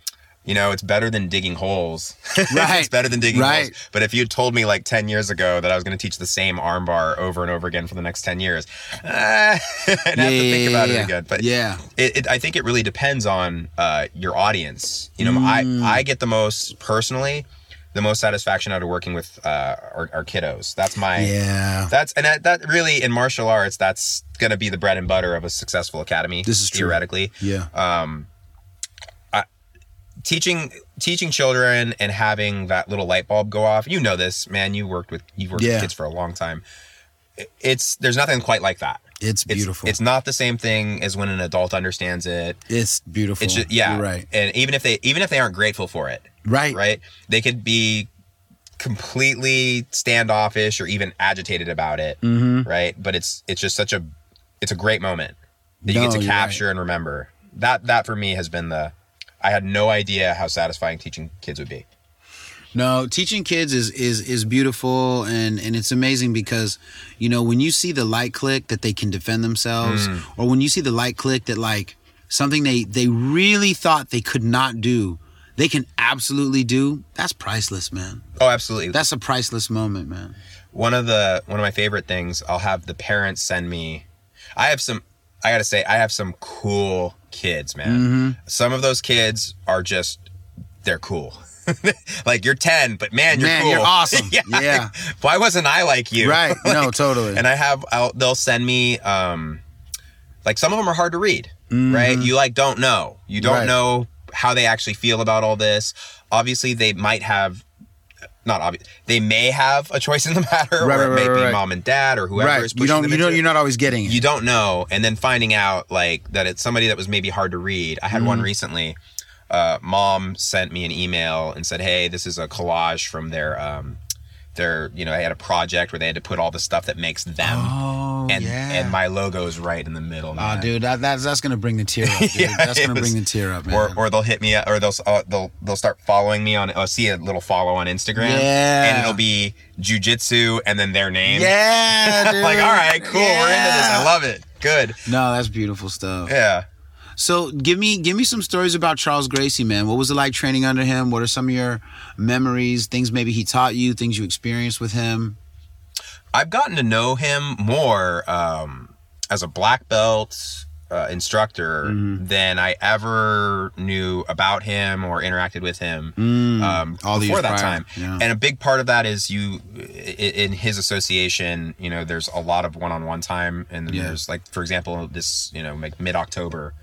You know, it's better than digging holes. Right. it's better than digging Right. holes. But if you told me like 10 years ago that I was going to teach the same armbar over and over again for the next 10 years, uh, I'd have to think about it again. But yeah. it, it, I think it really depends on uh, your audience. You know, I I get the most personally, the most satisfaction out of working with uh, our, our kiddos. That's my Yeah. That's and that, that really in martial arts, that's gonna be the bread and butter of a successful academy. This is true. theoretically Yeah. Teaching teaching children and having that little light bulb go off. You know this, man. You worked with you've worked Yeah. with kids for a long time. It's there's nothing quite like that. It's It's beautiful. It's not the same thing as when an adult understands it. It's beautiful. It's just yeah, You're right. And even if they even if they aren't grateful for it, Right. right, they could be completely standoffish or even agitated about it, Mm-hmm. right? But it's it's just such a it's a great moment that you No, get to capture and remember. That that for me has been the I had no idea how satisfying teaching kids would be. No, teaching kids is is is beautiful and and it's amazing because you know when you see the light click that they can defend themselves Mm. or when you see the light click that like something they they really thought they could not do, they can absolutely do. That's priceless, man. Oh, absolutely. That's a priceless moment, man. one of the one of my favorite things i'll have the parents send me i have some i gotta say i have some cool kids man Mm-hmm. some of those kids are just they're cool like you're 10 but man you're Man, cool you're awesome. yeah, Yeah. why wasn't i like you Right. No, totally. and i have I'll, they'll send me um like some of them are hard to read right you like don't know you don't Mm-hmm. Right. know how they actually feel about all this obviously they might have not obvious they may have a choice in the matter Right, or it right, may right, be mom and dad or whoever is pushing you don't. You don't. You're not always getting it. you don't know and then finding out like that it's somebody that was maybe hard to read i had one Mm-hmm. recently uh, mom sent me an email and said hey this is a collage from their um their you know they had a project where they had to put all the stuff that makes them Oh, and yeah. and my logo's right in the middle Oh, dude, that, that's that's gonna bring the tear up. Dude. Yeah, that's gonna was- bring the tear up, man. or or they'll hit me up, or they'll uh, they'll they'll start following me on. I'll see a little follow on Instagram, Yeah. and it'll be jujitsu and then their name. yeah, dude. like all right, cool, we're into this. I love it. Good. No, that's beautiful stuff. Yeah. So give me give me some stories about Charles Gracie, man. What was it like training under him? What are some of your memories? Things maybe he taught you, things you experienced with him. I've gotten to know him more um, as a black belt uh, instructor Mm-hmm. than I ever knew about him or interacted with him um, All before that prior, time. yeah. And a big part of that is you, in his association, you know, there's a lot of one-on-one time, and then Yeah. there's like, for example, this, you know, like mid-October.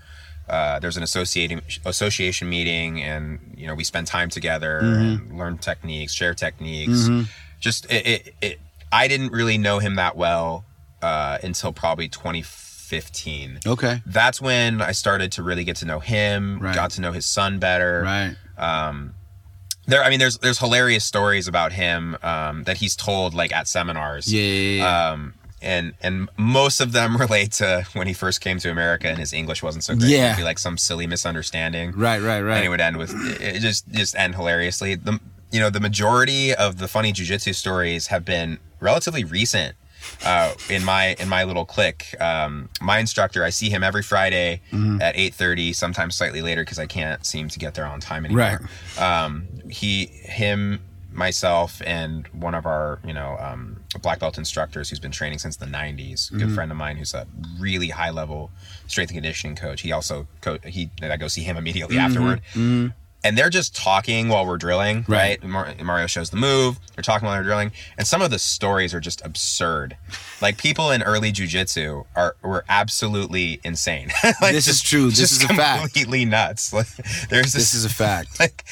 Uh, there's an associating association meeting, and you know we spend time together Mm-hmm. and learn techniques, share techniques. Just it, it, it, I didn't really know him that well uh, until probably 2015. Okay. That's when I started to really get to know him, Right. got to know his son better. Right. There, I mean, there's there's hilarious stories about him um, that he's told like at seminars. Yeah, yeah, yeah. Um, and and most of them relate to when he first came to America and his English wasn't so great. Yeah. It'd be like some silly misunderstanding. right, right, right. And it would end with it just just end hilariously. The you know the majority of the funny jujitsu stories have been relatively recent. uh, in my in my little clique. Um, my instructor, I see him every Friday Mm-hmm. at eight thirty, sometimes slightly later because I can't seem to get there on time anymore. Right. Um, he, him, myself, and one of our you know um, black belt instructors who's been training since the '90s. Good Mm-hmm. friend of mine who's a really high level strength and conditioning coach. He also co- he I go see him immediately Mm-hmm. afterward and they're just talking while we're drilling, Right. right? Mario shows the move. They're talking while they're drilling, and some of the stories are just absurd. Like people in early jujitsu are were absolutely insane. like This is true. This just is a fact. Completely nuts. Like there's this, This is a fact. like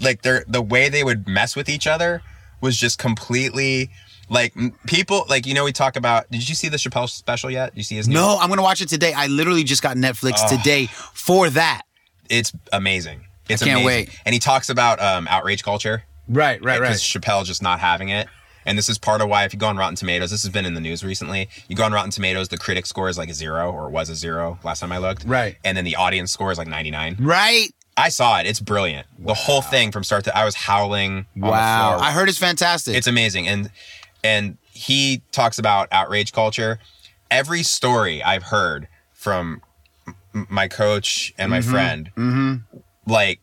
like they're the way they would mess with each other was just completely like people like you know we talk about. Did you see the Chappelle special yet? Did you see his? No, I'm gonna watch it today. I literally just got Netflix today for that. it's amazing. It's can't amazing. wait. And he talks about um, outrage culture. Right, right, right. because Chappelle just not having it. And this is part of why, if you go on Rotten Tomatoes, this has been in the news recently. You go on Rotten Tomatoes, the critic score is like a zero, or it was a zero last time I looked. Right. And then the audience score is like 99. Right. I saw it. It's brilliant. The whole thing from start to I was howling. Wow. I heard it's fantastic. It's amazing. And and he talks about outrage culture. Every story I've heard from my coach and Mm-hmm. my friend, like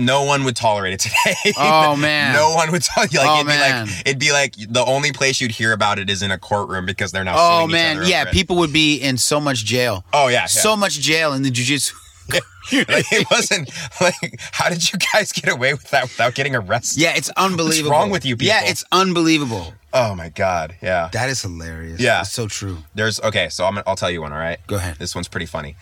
no one would tolerate it today. Oh, man. no one would tell you. Like, Oh, it'd man. be like it'd be like the only place you'd hear about it is in a courtroom because they're now. oh man, yeah. it. People would be in so much jail. Oh yeah, yeah. So much jail in the jujitsu. like, it wasn't like how did you guys get away with that without getting arrested? Yeah, it's unbelievable. What's wrong with you people? Yeah, it's unbelievable. Oh my god. Yeah. That is hilarious. Yeah. It's so true. There's okay, so I'm gonna, I'll tell you one. All right, Go ahead. This one's pretty funny.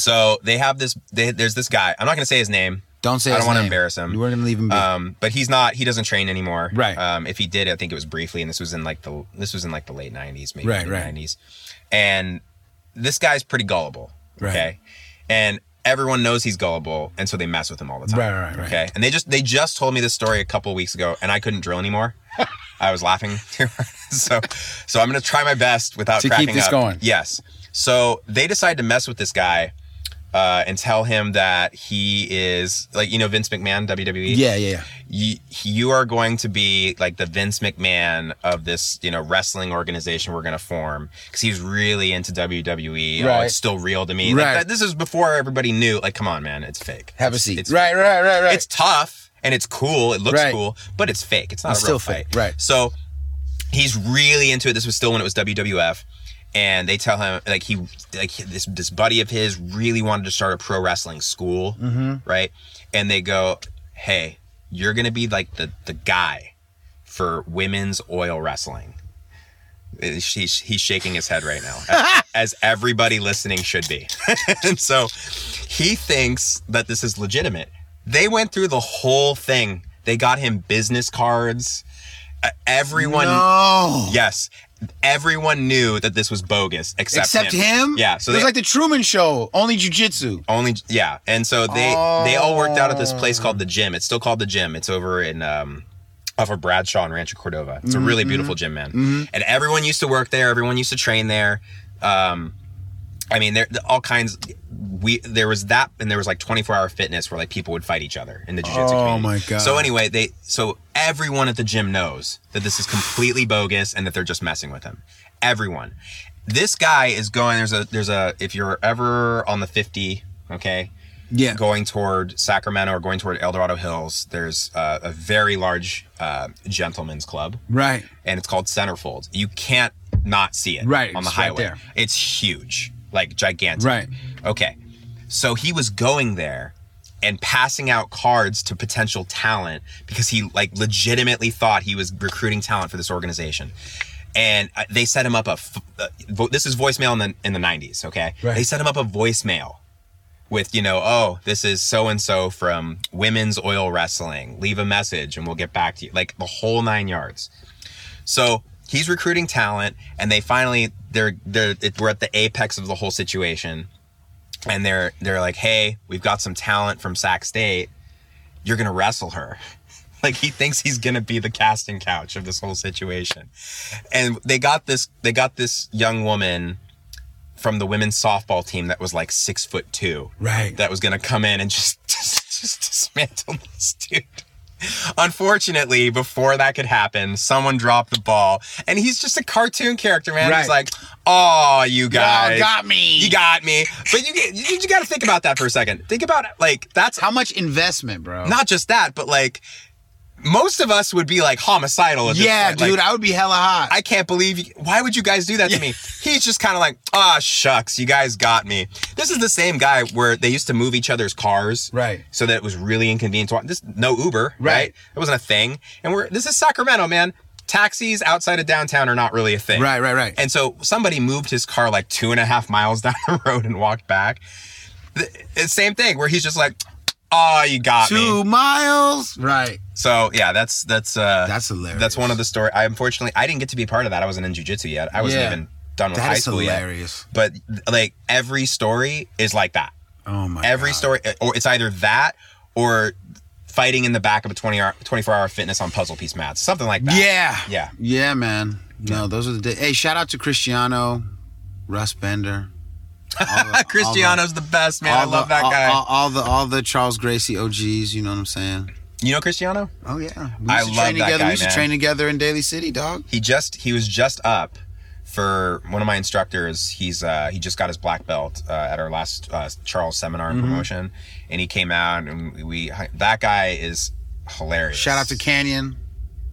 So they have this. They, there's this guy. I'm not gonna say his name. Don't say I don't want to embarrass him. You weren't gonna leave him be. Um, but he's not. He doesn't train anymore. Right. Um, if he did, I think it was briefly, and this was in like the this was in like the late '90s, maybe Right, right. '90s. And this guy's pretty gullible. Right. Okay. And everyone knows he's gullible, and so they mess with him all the time. Right, right, right. Okay. And they just they just told me this story a couple weeks ago, and I couldn't drill anymore. I was laughing too hard. so so I'm gonna try my best without To keep cracking this up. going. Yes. So they decide to mess with this guy. Uh, and tell him that he is like you know Vince McMahon WWE yeah, yeah, yeah. you, you are going to be like the Vince McMahon of this, you know, wrestling organization we're going to form because he's really into WWE. Oh, Right. it's still real to me. Like, Right. that- this is before everybody knew. Like, come on, man, it's fake. Have a seat. It's right, right, right, right. It's tough and it's cool. It looks Right. cool, but it's fake. It's not It's a real still fight. fake, right. So he's really into it. This was still when it was WWF. And they tell him like he like this this buddy of his really wanted to start a pro wrestling school, Mm-hmm. right? And they go, "Hey, you're gonna be like the the guy for women's oil wrestling." He's, he's shaking his head right now, as, as everybody listening should be. and so he thinks that this is legitimate. They went through the whole thing. They got him business cards. Everyone, no. yes, everyone knew that this was bogus except, Except him? Yeah, so it was they like the Truman Show, only jujitsu. only yeah, and so they they all worked out at this place Oh. called the Gym. It's still called the Gym. It's over in um off of Bradshaw and Rancho Cordova. It's a really Mm-hmm. beautiful gym, man. And everyone used to work there. Everyone used to train there. Um, I mean, there all kinds. We there was that, and there was like 24 hour fitness where like people would fight each other in the jiu-jitsu Oh community. my God. So anyway, they so everyone at the gym knows that this is completely bogus and that they're just messing with him. Everyone. This guy is going. There's a there's a if you're ever on the 50, okay, Yeah. going toward Sacramento or going toward El Dorado Hills, there's uh, a very large uh, gentleman's club, Right. and it's called Centerfold. You can't not see it Right, on the right highway. there. It's huge, like gigantic. Right. Okay. So he was going there and passing out cards to potential talent because he like legitimately thought he was recruiting talent for this organization. And uh, they set him up a uh, vo- this is voicemail in the in the nineties. Okay, Right. they set him up a voicemail with you know, oh, this is so and so from Women's Oil Wrestling. Leave a message and we'll get back to you. Like the whole nine yards. So he's recruiting talent, and they finally they're they're it, we're at the apex of the whole situation, and they're they're like, hey, we've got some talent from Sac State. You're gonna wrestle her. Like he thinks he's gonna be the casting couch of this whole situation, and they got this they got this young woman from the women's softball team that was like six foot two, Right. That was gonna come in and just just, dismantle this dude. Unfortunately, before that could happen, someone dropped the ball, and he's just a cartoon character, man. He's like, "Oh, you guys you got me. You got me." But you get, you, you got to think about that for a second. Think about like that's How much investment, bro? not just that, but like most of us would be like homicidal. At this yeah, dude, Like, I would be hella hot. I can't believe you, why would you guys do that to me? He's just kind of like, ah, shucks, you guys got me. This is the same guy where they used to move each other's cars, Right. So that it was really inconvenient to. This no Uber, right? Right. It wasn't a thing. And we're this is Sacramento, man. Taxis outside of downtown are not really a thing, Right, right, right. And so somebody moved his car like two and a half miles down the road and walked back. The, it's same thing where he's just like, oh, you got me. Two miles. Right. So yeah, that's that's uh That's hilarious. That's one of the story. I unfortunately I didn't get to be a part of that. I wasn't in jujitsu yet. I wasn't Yeah. even done with That high is school hilarious. yet. But like every story is like that. Oh my. Every God. story, or it's either that or fighting in the back of a 20 hour 24 hour fitness on puzzle piece mats, something like that. Yeah. Yeah. Yeah, man. No, those are the days. Hey, shout out to Cristiano, Russ Bender. The- Cristiano's the best man. I the- love that all- guy. All, all the all the Charles Gracie OGs. You know what I'm saying? you know Cristiano? Oh yeah. We I to love train that together. guy, we used man. to train together in Daly City, dog. He just he was just up for one of my instructors. He's uh he just got his black belt uh, at our last uh, Charles seminar and Mm-hmm. promotion, and he came out and we, we that guy is hilarious. Shout out to Canyon.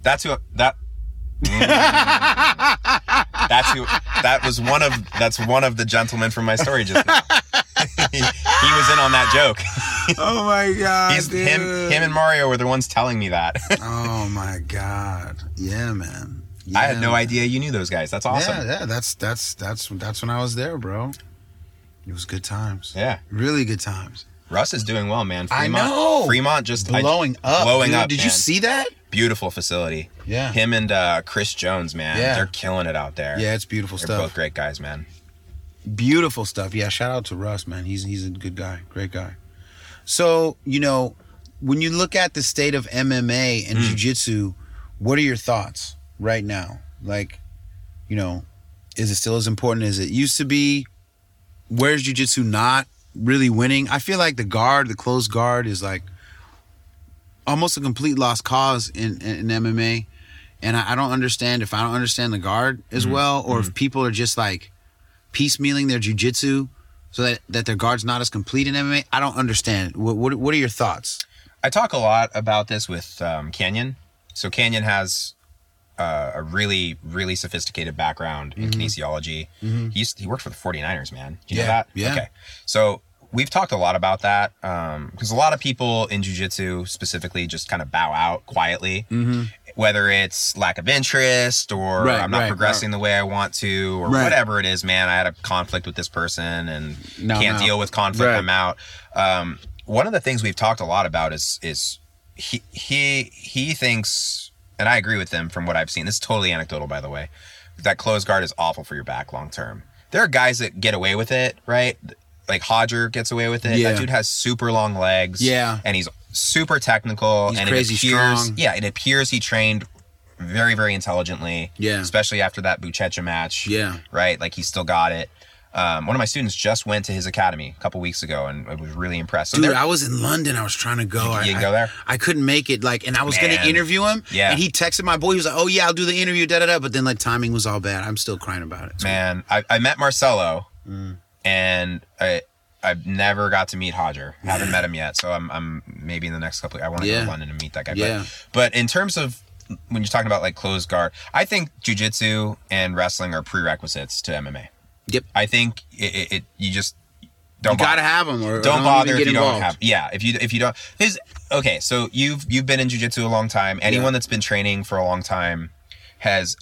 That's who that. that's who. That was one of. That's one of the gentlemen from my story just now. he, he was in on that joke. Oh my god. He's him. Him and Mario were the ones telling me that. Oh my god. Yeah, man. I had no man. idea you knew those guys. That's awesome. Yeah, yeah. That's that's that's that's when I was there, bro. It was good times. Yeah. Really good times. Russ is doing well, man. I Fremont, know. Fremont just I- Blowing up. Blowing dude. up. Did man. you see that? Beautiful facility. Yeah. Him and uh, Chris Jones, man. Yeah. They're killing it out there. Yeah, it's beautiful They're stuff. both great guys, man. Beautiful stuff. Yeah, shout out to Russ, man. He's he's a good guy, great guy. So you know, when you look at the state of MMA and Mm. jiu-jitsu, what are your thoughts right now? Like, you know, is it still as important as it used to be? Where's jiu-jitsu not really winning? I feel like the guard, the closed guard, is like almost a complete lost cause in in, in MMA. And I, I don't understand if I don't understand the guard as Mm-hmm. well, or if people are just like piecemealing their jujitsu so that, that their guard's not as complete in MMA. I don't understand. What, what what are your thoughts? I talk a lot about this with um, Canyon. So Canyon has uh, a really, really sophisticated background in kinesiology. He used, he worked for the 49ers, man. Do you know Mm-hmm. Yeah, that? yeah. Okay. So we've talked a lot about that because a lot of people in jujitsu specifically just kind of bow out quietly. Whether it's lack of interest or Mm-hmm. Right, I'm not right, progressing the way I want to or Right. whatever it is, man, I had a conflict with this person and No, can't no. deal with conflict. Right. I'm out. Um, one of the things we've talked a lot about is is he he he thinks, and I agree with him from what I've seen. This is totally anecdotal, by the way. That closed guard is awful for your back long term. There are guys that get away with it, right? Like Roger gets away with it. Yeah. That dude has super long legs. Yeah. and he's super technical. He's and crazy it appears, strong. Yeah, it appears he trained very very intelligently. Yeah. especially after that Buchecha match. Yeah. right. Like he still got it. Um, one of my students just went to his academy a couple weeks ago and I was really impressed. So Dude, I was in London. I was trying to go. You- I, you I- go there? I couldn't make it. Like, and I was going to interview him. Yeah. And he texted my boy. He was like, "Oh yeah, I'll do the interview." Da da da. But then like timing was all bad. I'm still crying about it. man, I, I met Marcelo, Mm. And I I've never got to meet Roger. Haven't met him yet, so I'm I'm maybe in the next couple. I want to go to London and meet that guy. Yeah. But, but in terms of when you're talking about like closed guard, I think jujitsu and wrestling are prerequisites to MMA. Yep. I think it, it, it you just don't You gotta have them, or or don't bother if you don't have yeah if you if you don't his okay so you've you've been in jiu-jitsu a long time anyone Yeah. that's been training for a long time has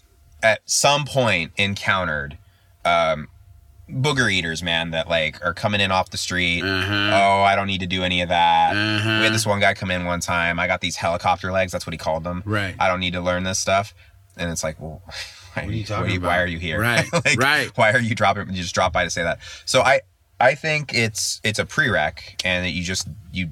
at some point encountered um booger eaters man that like are coming in off the street. Uh-huh. oh i don't need to do any of that. Uh-huh. we had this one guy come in one time. I got these helicopter legs. That's what he called them. Right. i don't need to learn this stuff. And it's like well why are are you are you- why are you here? Right, Like, right. why are you dropping you just drop by to say that. So i i think it's it's a prereq and that you just you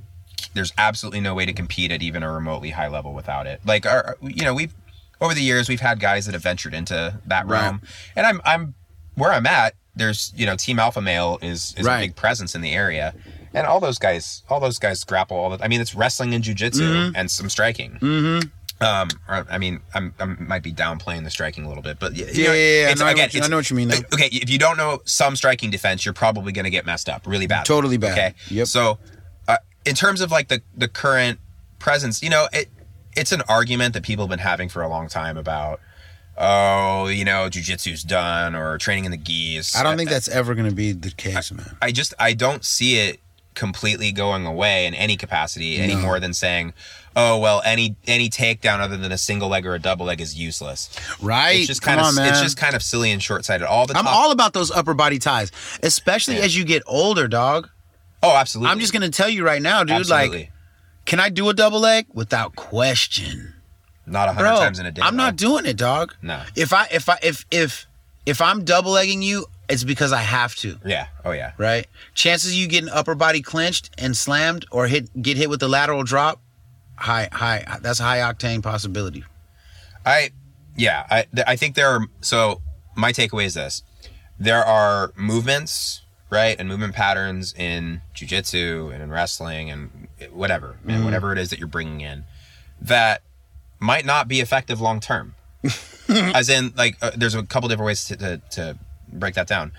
there's absolutely no way to compete at even a remotely high level without it. Like our you know we've over the years we've had guys that have ventured into that Right. and i'm i'm where i'm at there's you know team alpha male is is Right. a big presence in the area and all those guys, all those guys grapple all the. I mean, it's wrestling and jujitsu Mm-hmm. and some striking. Mm-hmm. Um, or, I mean, I'm, I might be downplaying the striking a little bit, but yeah, Yeah, know, yeah, yeah, it's- I know again, you- I know what you mean, though. Okay, if you don't know some striking defense, you're probably going to get messed up really bad. Totally bad. Okay. Yep. So, uh, in terms of like the the current presence, you know, it it's an argument that people have been having for a long time about. Oh, you know, jujitsu's done or training in the gis. I don't think that's ever going to be the case, man. I just I don't see it completely going away in any capacity any No. more than saying, oh well, any any takedown other than a single leg or a double leg is useless. Right? It's just Come kind of on, man. it's just kind of silly and short sighted. All the time. I'm top- all about those upper body ties, especially as you get older, dog. oh absolutely. I'm just gonna tell you right now, dude. absolutely Like, can I do a double leg without question, not a hundred times in a day. I'm not doing it, dog. No. If I if I if if if I'm double legging you, it's because I have to. Yeah. Oh yeah. Right? Chances you getting upper body clenched and slammed or hit get hit with the lateral drop, high high. That's a high octane possibility. I yeah, I th- I think there are so my takeaway is this. There are movements, right? And movement patterns in jujitsu and in wrestling and whatever, and mm-hmm. whatever it is that you're bringing in that might not be effective long term. As in like uh, there's a couple different ways to, to to break that down.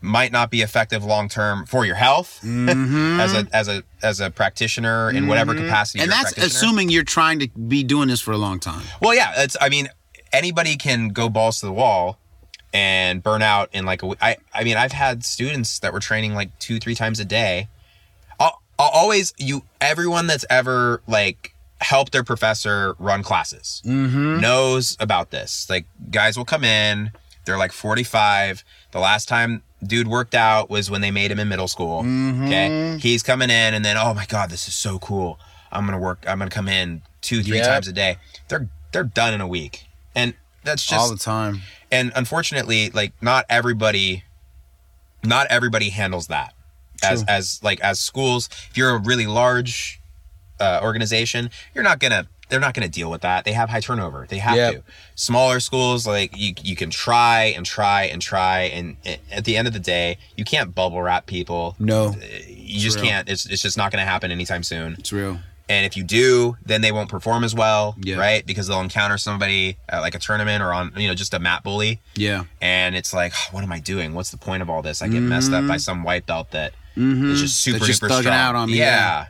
Might not be effective long term for your health as a as a as a practitioner in whatever capacity. And that's assuming you're trying to be doing this for a long time. Well, yeah, it's. I mean, anybody can go balls to the wall and burn out in like a. I. I mean, I've had students that were training like two, three times a day. I'll, I'll always you. Everyone that's ever like helped their professor run classes mm-hmm. knows about this. Like guys will come in. They're like 45. The last time dude worked out was when they made him in middle school. Mm-hmm. Okay. He's coming in and then, oh my God, this is so cool. I'm gonna work, I'm gonna come in two, three Yep. times a day. They're they're done in a week. And that's just all the time. and unfortunately, like not everybody not everybody handles that. As as like as schools, if you're a really large uh, organization, you're not gonna they're not gonna deal with that. They have high turnover. They have Yep. to. Smaller schools, like you you can try and try and try, and at the end of the day, you can't bubble wrap people. No, You just real. can't. It's it's just not gonna happen anytime soon. it's real. And if you do, then they won't perform as well, Yeah. right? Because they'll encounter somebody at like a tournament or on you know just a mat bully Yeah. and it's like, "Oh, what am I doing? What's the point of all this? I get messed up by some white belt that is just super Mm-hmm. just thugging strong. out on me, Yeah.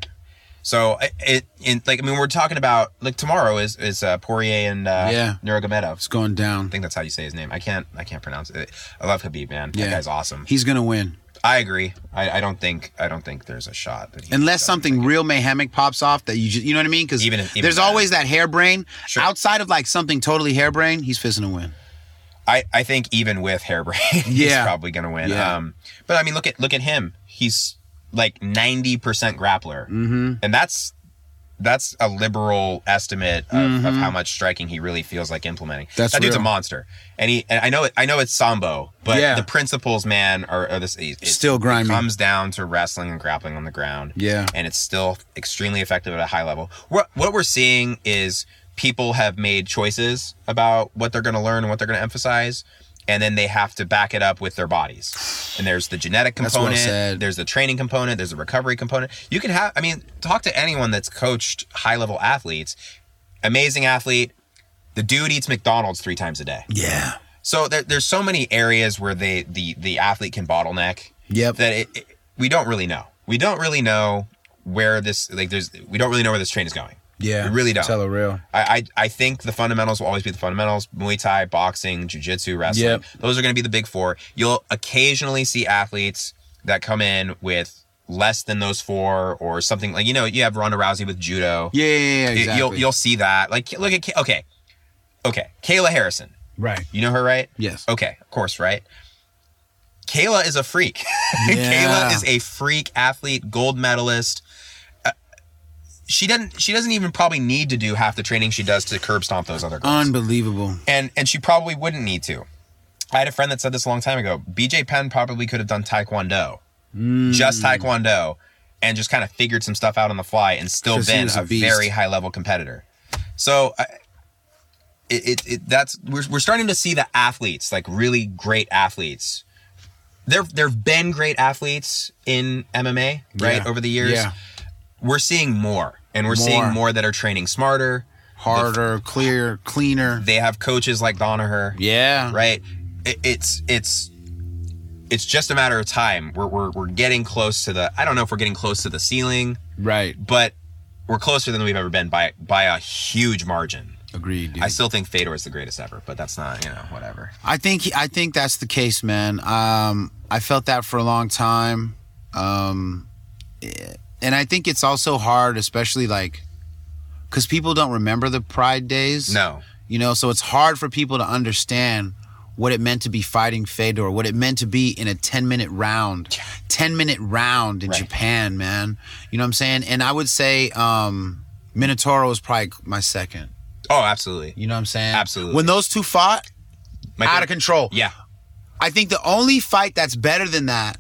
So I- it, in like I mean we're talking about like tomorrow is is uh, Poirier and uh, Yeah. Nurmagomedov. It's going down. I think that's how you say his name. I can't I can't pronounce it. I love Khabib, man. Yeah. That guy's awesome. He's gonna win. I agree. I, I don't think I don't think there's a shot that he Unless something real mayhemic pops off that you just you know what I mean? Because Even even there's that. always that harebrain. Sure. Outside of like something totally harebrained, he's fisting to win. I, I think even with hairbrain, he's Yeah. probably gonna win. Yeah. Um, but I mean, look at look at him. He's like ninety percent grappler, mm-hmm. and that's that's a liberal estimate of, of how much striking he really feels like implementing. Mm-hmm. That's that dude's a monster, and he. And I know it. I know it's sambo, but Yeah. the principles, man, are, are this. It, Still grimy. It comes down to wrestling and grappling on the ground. Yeah. and it's still extremely effective at a high level. What what we're seeing is people have made choices about what they're going to learn and what they're going to emphasize, and then they have to back it up with their bodies. And there's the genetic component, said. there's the training component, there's the recovery component. You can have, I mean, talk to anyone that's coached high level athletes. Amazing athlete. The dude eats McDonald's three times a day. Yeah. So there, there's so many areas where they the the athlete can bottleneck Yep. that it, it- we don't really know. We don't really know where this like there's we don't really know where this train is going. Yeah. We really don't. Tell it real. I, I I think the fundamentals will always be the fundamentals: Muay Thai, boxing, Jiu-Jitsu, wrestling. Yep. Those are going to be the big four. You'll occasionally see athletes that come in with less than those four, or something like you know you have Ronda Rousey with judo. Yeah, yeah, yeah, You- exactly. You'll you'll see that. Like look at Ka- okay, okay, Kayla Harrison. right. You know her, right? Yes. Okay, of course, right? Kayla is a freak. Yeah. Kayla is a freak athlete, gold medalist. She doesn't. She doesn't even probably need to do half the training she does to curb stomp those other girls, Unbelievable. and and she probably wouldn't need to. I had a friend that said this a long time ago. BJ Penn probably could have done Taekwondo, just Mm. Taekwondo, and just kind of figured some stuff out on the fly, and still been a, a very high level competitor. So. I, it, it, it that's we're, we're starting to see the athletes like really great athletes there there've been great athletes in MMA, right, Yeah. over the years. Yeah. We're seeing more, and we're More. seeing more that are training smarter. Harder, clear, cleaner. They have coaches like Danaher, Yeah. right? It, it's it's it's just a matter of time. We're, we're we're getting close to the. I don't know if we're getting close to the ceiling, Right. but we're closer than we've ever been by by a huge margin. Agreed. Dude. I still think Fedor is the greatest ever, but that's not you know whatever. I think he, I think that's the case, man. Um, I felt that for a long time, um, and I think it's also hard, especially like, because people don't remember the Pride days. No, you know, so it's hard for people to understand what it meant to be fighting Fedor, what it meant to be in a ten minute round, ten minute round in Right. Japan, man. You know what I'm saying? And I would say um, Minotauro is probably my second. oh absolutely, You know what I'm saying? Absolutely. When those two fought, My out of control. Yeah, I think the only fight that's better than that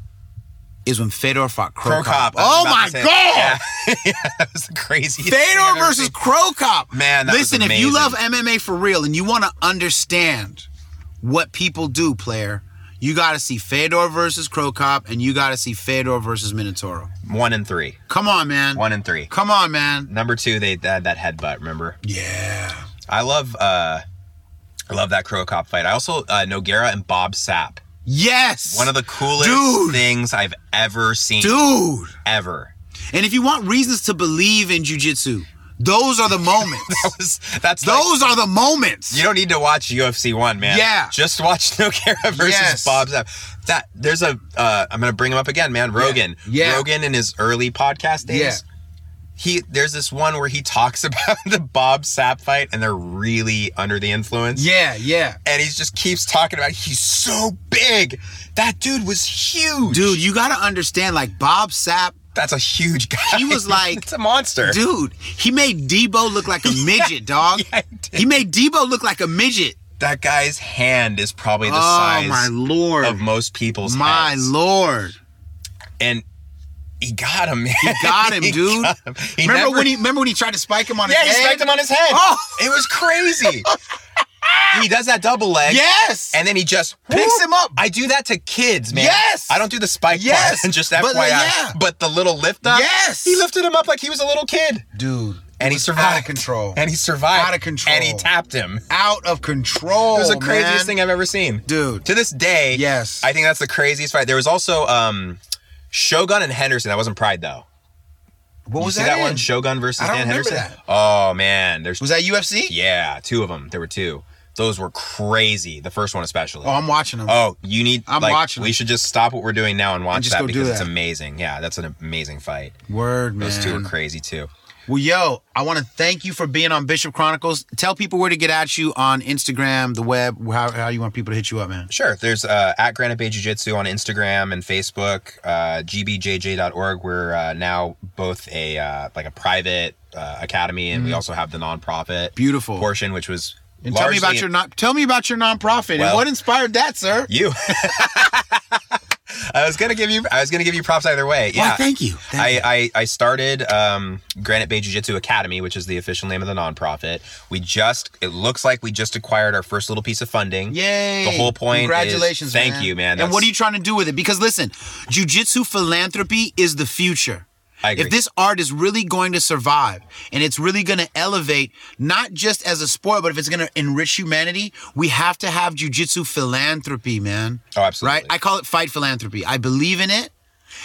is when Fedor fought Cro Cop. Oh my god! Yeah. yeah, that was the craziest. Fedor versus Cop. Man, listen, if you love MMA for real and you want to understand what people do, player, you got to see Fedor versus Cro Cop and you got to see Fedor versus Minotauro. one and three, Come on, man. one and three. Come on, man. Number two, they had that headbutt. Remember? Yeah. I love uh I love that Cro Cop fight. I also uh Nogueira and Bob Sapp. Yes. One of the coolest Dude. things I've ever seen. dude. Ever. And if you want reasons to believe in jujitsu, those are the moments. That was that's like- those are the moments. you don't need to watch UFC one, man. Yeah. Just watch No Nogueira versus Yes. Bob Sapp. That there's a uh I'm gonna bring him up again, man. Rogan. Yeah. Rogan in his early podcast days. Yeah. He there's this one where he talks about the Bob Sapp fight and they're really under the influence. Yeah, yeah. and he just keeps talking about he's so big. That dude was huge. Dude, you gotta understand, like Bob Sapp, that's a huge guy. He was like- it's a monster. dude, he made Debo look like a midget, dog. yeah, he he made Debo look like a midget. That guy's hand is probably the oh size my lord. of most people's my lord. And he got him, man. He got him, dude. got him. Remember never- when he remember when he tried to spike him on Yeah, his head? Yeah, he spiked him on his head. Oh. It was crazy. he does that double leg. Yes. And then he just Picks whoop. him up. I do that to kids, man. Yes. I don't do the spike Yes. part. Just But, FYI. like, yeah. But the little lift up. Yes. He lifted him up like he was a little kid. dude. And he survived. Out of control. And he survived. Out of control. And he tapped him. out of control. It was the craziest man. thing I've ever seen. Dude. To this day, Yes. I think that's the craziest fight. There was also um, Shogun and Henderson. That wasn't Pride though. What You was see that, that, one? Shogun versus I don't Dan remember Henderson. that. Oh man, there's Was that UFC? yeah, two of them. There were two. Those were crazy. The first one especially. Oh, I'm watching them. Oh, you need. I'm like, watching We should just stop what we're doing now and watch just that go do because it's that. amazing. Yeah, that's an amazing fight. Word, man. Those two are crazy too. Well, yo, I want to thank you for being on Bishop Chronicles. Tell people where to get at you on Instagram, the web, how, how you want people to hit you up, man. Sure. There's uh, at Granite Bay Jiu Jitsu on Instagram and Facebook. Uh, gbjj.org. We're uh, now both a uh, like a private uh, academy, and we also have the nonprofit Mm-hmm. Beautiful. portion, which was And tell me about your non- tell me about your nonprofit and what inspired that, sir. you. I was gonna give you. I was gonna give you props either way. Well, Yeah. thank you. Thank I, you. I, I started um, Granite Bay Jiu Jitsu Academy, which is the official name of the nonprofit. We just, it looks like we just acquired our first little piece of funding. Yay! The whole point is- Congratulations, thank man. you, man. And what are you trying to do with it? Because listen, jujitsu philanthropy is the future. If this art is really going to survive and it's really going to elevate, not just as a sport, but if it's going to enrich humanity, we have to have jujitsu philanthropy, man. Oh, absolutely. Right? I call it fight philanthropy. I believe in it,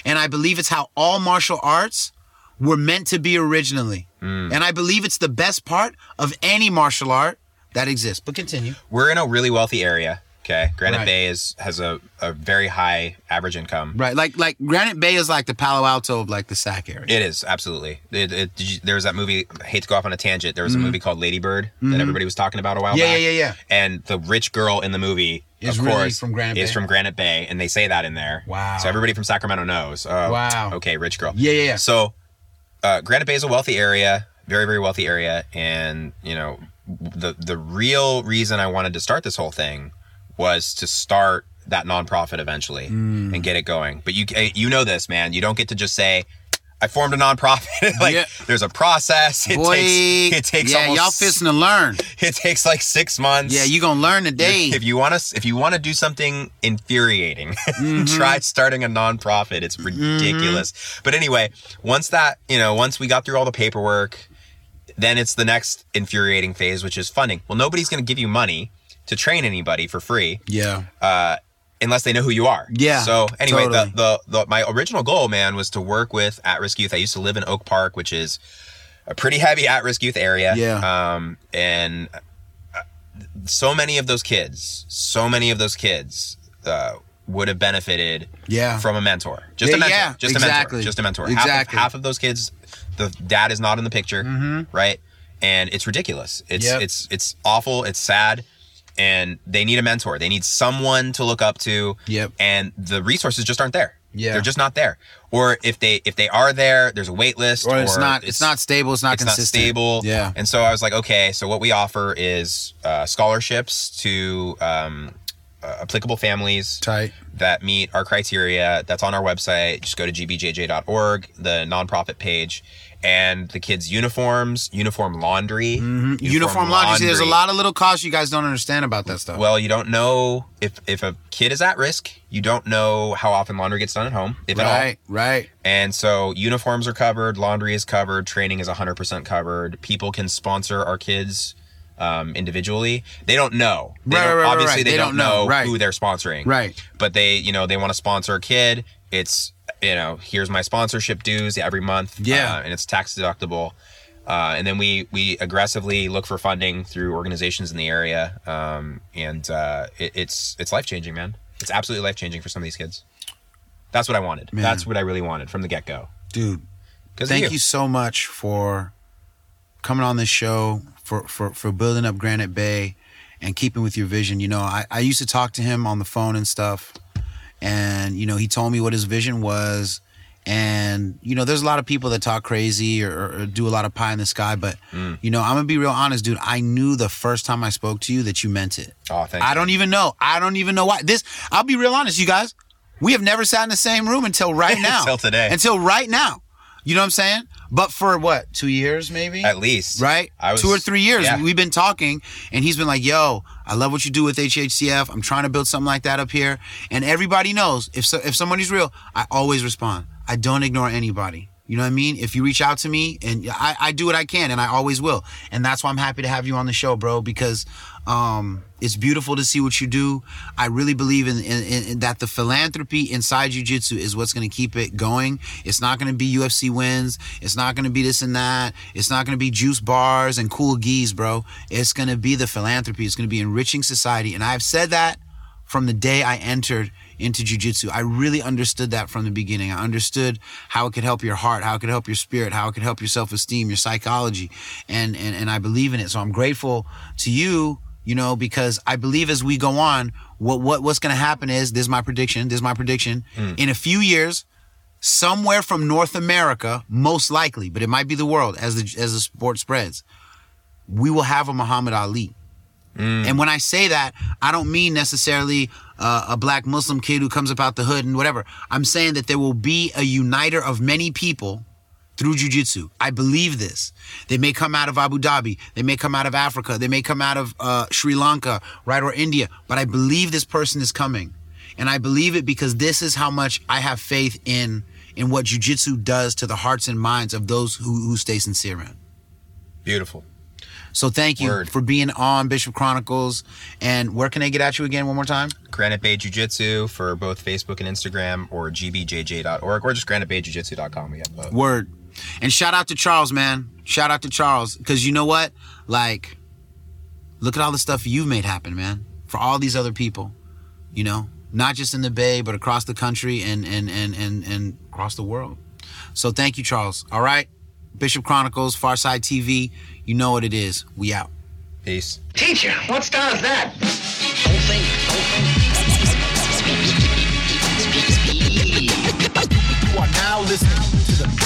and I believe it's how all martial arts were meant to be originally. Mm. And I believe it's the best part of any martial art that exists. But continue. We're in a really wealthy area. Okay. Granite Right. Bay is, has a, a very high average income. Right, like like Granite Bay is like the Palo Alto of like the Sac area. It is absolutely. It, it, you, there was that movie. I hate to go off on a tangent. There was a movie called Lady Bird that everybody was talking about a while Mm-hmm. Yeah, back. yeah, yeah, yeah. And the rich girl in the movie Is of really course, from Granite is Bay? from Granite Bay, and they say that in there. Wow. So everybody from Sacramento knows. Oh, Wow. Okay, rich girl. Yeah, yeah, yeah. So, uh, Granite Bay is a wealthy area, very, very wealthy area, and you know, the the real reason I wanted to start this whole thing was to start that nonprofit eventually Mm. and get it going. But you you know this, man. You don't get to just say. I formed a nonprofit. like Yeah. there's a process. It Boy, takes it takes yeah, almost, y'all fisting to learn. it takes like six months. Yeah, you gonna learn today. if you want to if you want to do something infuriating Mm-hmm. try starting a nonprofit it's ridiculous but anyway once that you know once we got through all the paperwork then it's the next infuriating phase which is funding well nobody's going to give you money to train anybody for free yeah, unless they know who you are Yeah, so anyway totally. the, the the my original goal man was to work with at-risk youth i used to live in oak park which is a pretty heavy at-risk youth area Yeah. um and uh, so many of those kids so many of those kids uh, would have benefited Yeah. from a mentor just Yeah, a mentor yeah, just exactly. a mentor just a mentor half, Exactly. of, half of those kids the dad is not in the picture right and it's ridiculous it's Mm-hmm. Yep. it's it's awful it's sad and they need a mentor they need someone to look up to Yep. and the resources just aren't there Yeah. they're just not there or if they if they are there there's a wait list or it's not. It's, not stable. It's not it's not stable. Yeah. And so I was like, okay, so what we offer is uh, scholarships to um, uh, applicable families Tight. that meet our criteria. That's on our website. Just go to gbjj.org, the nonprofit page, and the kids' uniforms, uniform laundry, Mm-hmm. Uniform laundry. See, there's a lot of little costs you guys don't understand about that stuff. Well, you don't know if if a kid is at risk. You don't know how often laundry gets done at home, if at all. right, right. And so uniforms are covered, laundry is covered, training is 100% covered. People can sponsor our kids um, individually. They don't know. They Right, don't, right, right, obviously, right. they, They don't, don't know. know who they're sponsoring. Right. But they, you know, they want to sponsor a kid. It's, you know, here's my sponsorship dues every month. Yeah. uh, and it's tax deductible. Uh, and then we we aggressively look for funding through organizations in the area, um, and uh, it, it's it's life changing, man. It's absolutely life changing for some of these kids. That's what I wanted. Man. That's what I really wanted from the get go. Dude, thank you. so much for coming on this show for for for building up granite bay and keeping with your vision you know i, I used to talk to him on the phone and stuff and you know he told me what his vision was and you know there's a lot of people that talk crazy or, or do a lot of pie in the sky but Mm. you know i'm gonna be real honest dude i knew the first time i spoke to you that you meant it Oh, thank you. I you. don't even know. I don't even know why. This I'll be real honest, you guys. We have never sat in the same room until right now. Until today. Until right now. You know what I'm saying? But for what, two years maybe? At least. Right? I was- two or three years. yeah. We've been talking, and he's been like, yo, I love what you do with HHCF. I'm trying to build something like that up here. And everybody knows if so, if somebody's real, I always respond. I don't ignore anybody. You know what I mean? If you reach out to me, and I, I do what I can, and I always will. And that's why I'm happy to have you on the show, bro, because um, it's beautiful to see what you do. I really believe in, in, in that the philanthropy inside jujitsu is what's going to keep it going. It's not going to be UFC wins. It's not going to be this and that. It's not going to be juice bars and cool gis, bro. It's going to be the philanthropy. It's going to be enriching society. And I've said that from the day I entered into jujitsu. I really understood that from the beginning. I understood how it could help your heart, how it could help your spirit, how it could help your self-esteem, your psychology. And and, and I believe in it. So I'm grateful to you, you know, because I believe as we go on, what what what's gonna happen is this is my prediction, this is my prediction. In a few years, somewhere from North America, most likely, but it might be the world as the as the sport spreads, we will have a Muhammad Ali. And when I say that, I don't mean necessarily uh, a black Muslim kid who comes up out the hood and whatever. I'm saying that there will be a uniter of many people through jujitsu. I believe this. They may come out of Abu Dhabi. They may come out of Africa. They may come out of uh, Sri Lanka, right, or India. But I believe this person is coming. And I believe it because this is how much I have faith in in what jujitsu does to the hearts and minds of those who, who stay sincere in. Beautiful. So thank you Word. for being on Bishop Chronicles. And where can they get at you again one more time? Granite Bay Jiu Jitsu for both Facebook and Instagram or gbjj.org or just granitebayjujitsu.com. We have both. Word. And shout out to Charles, man. Shout out to Charles. Because you know what? Like, look at all the stuff you've made happen, man. For all these other people. You know? Not just in the Bay, but across the country and and and and, and across the world. So thank you, Charles. All right. Bishop Chronicles, Farside TV. You know what it is. We out. Peace. Teacher, what star is that? Don't think, don't think. You are now listening to the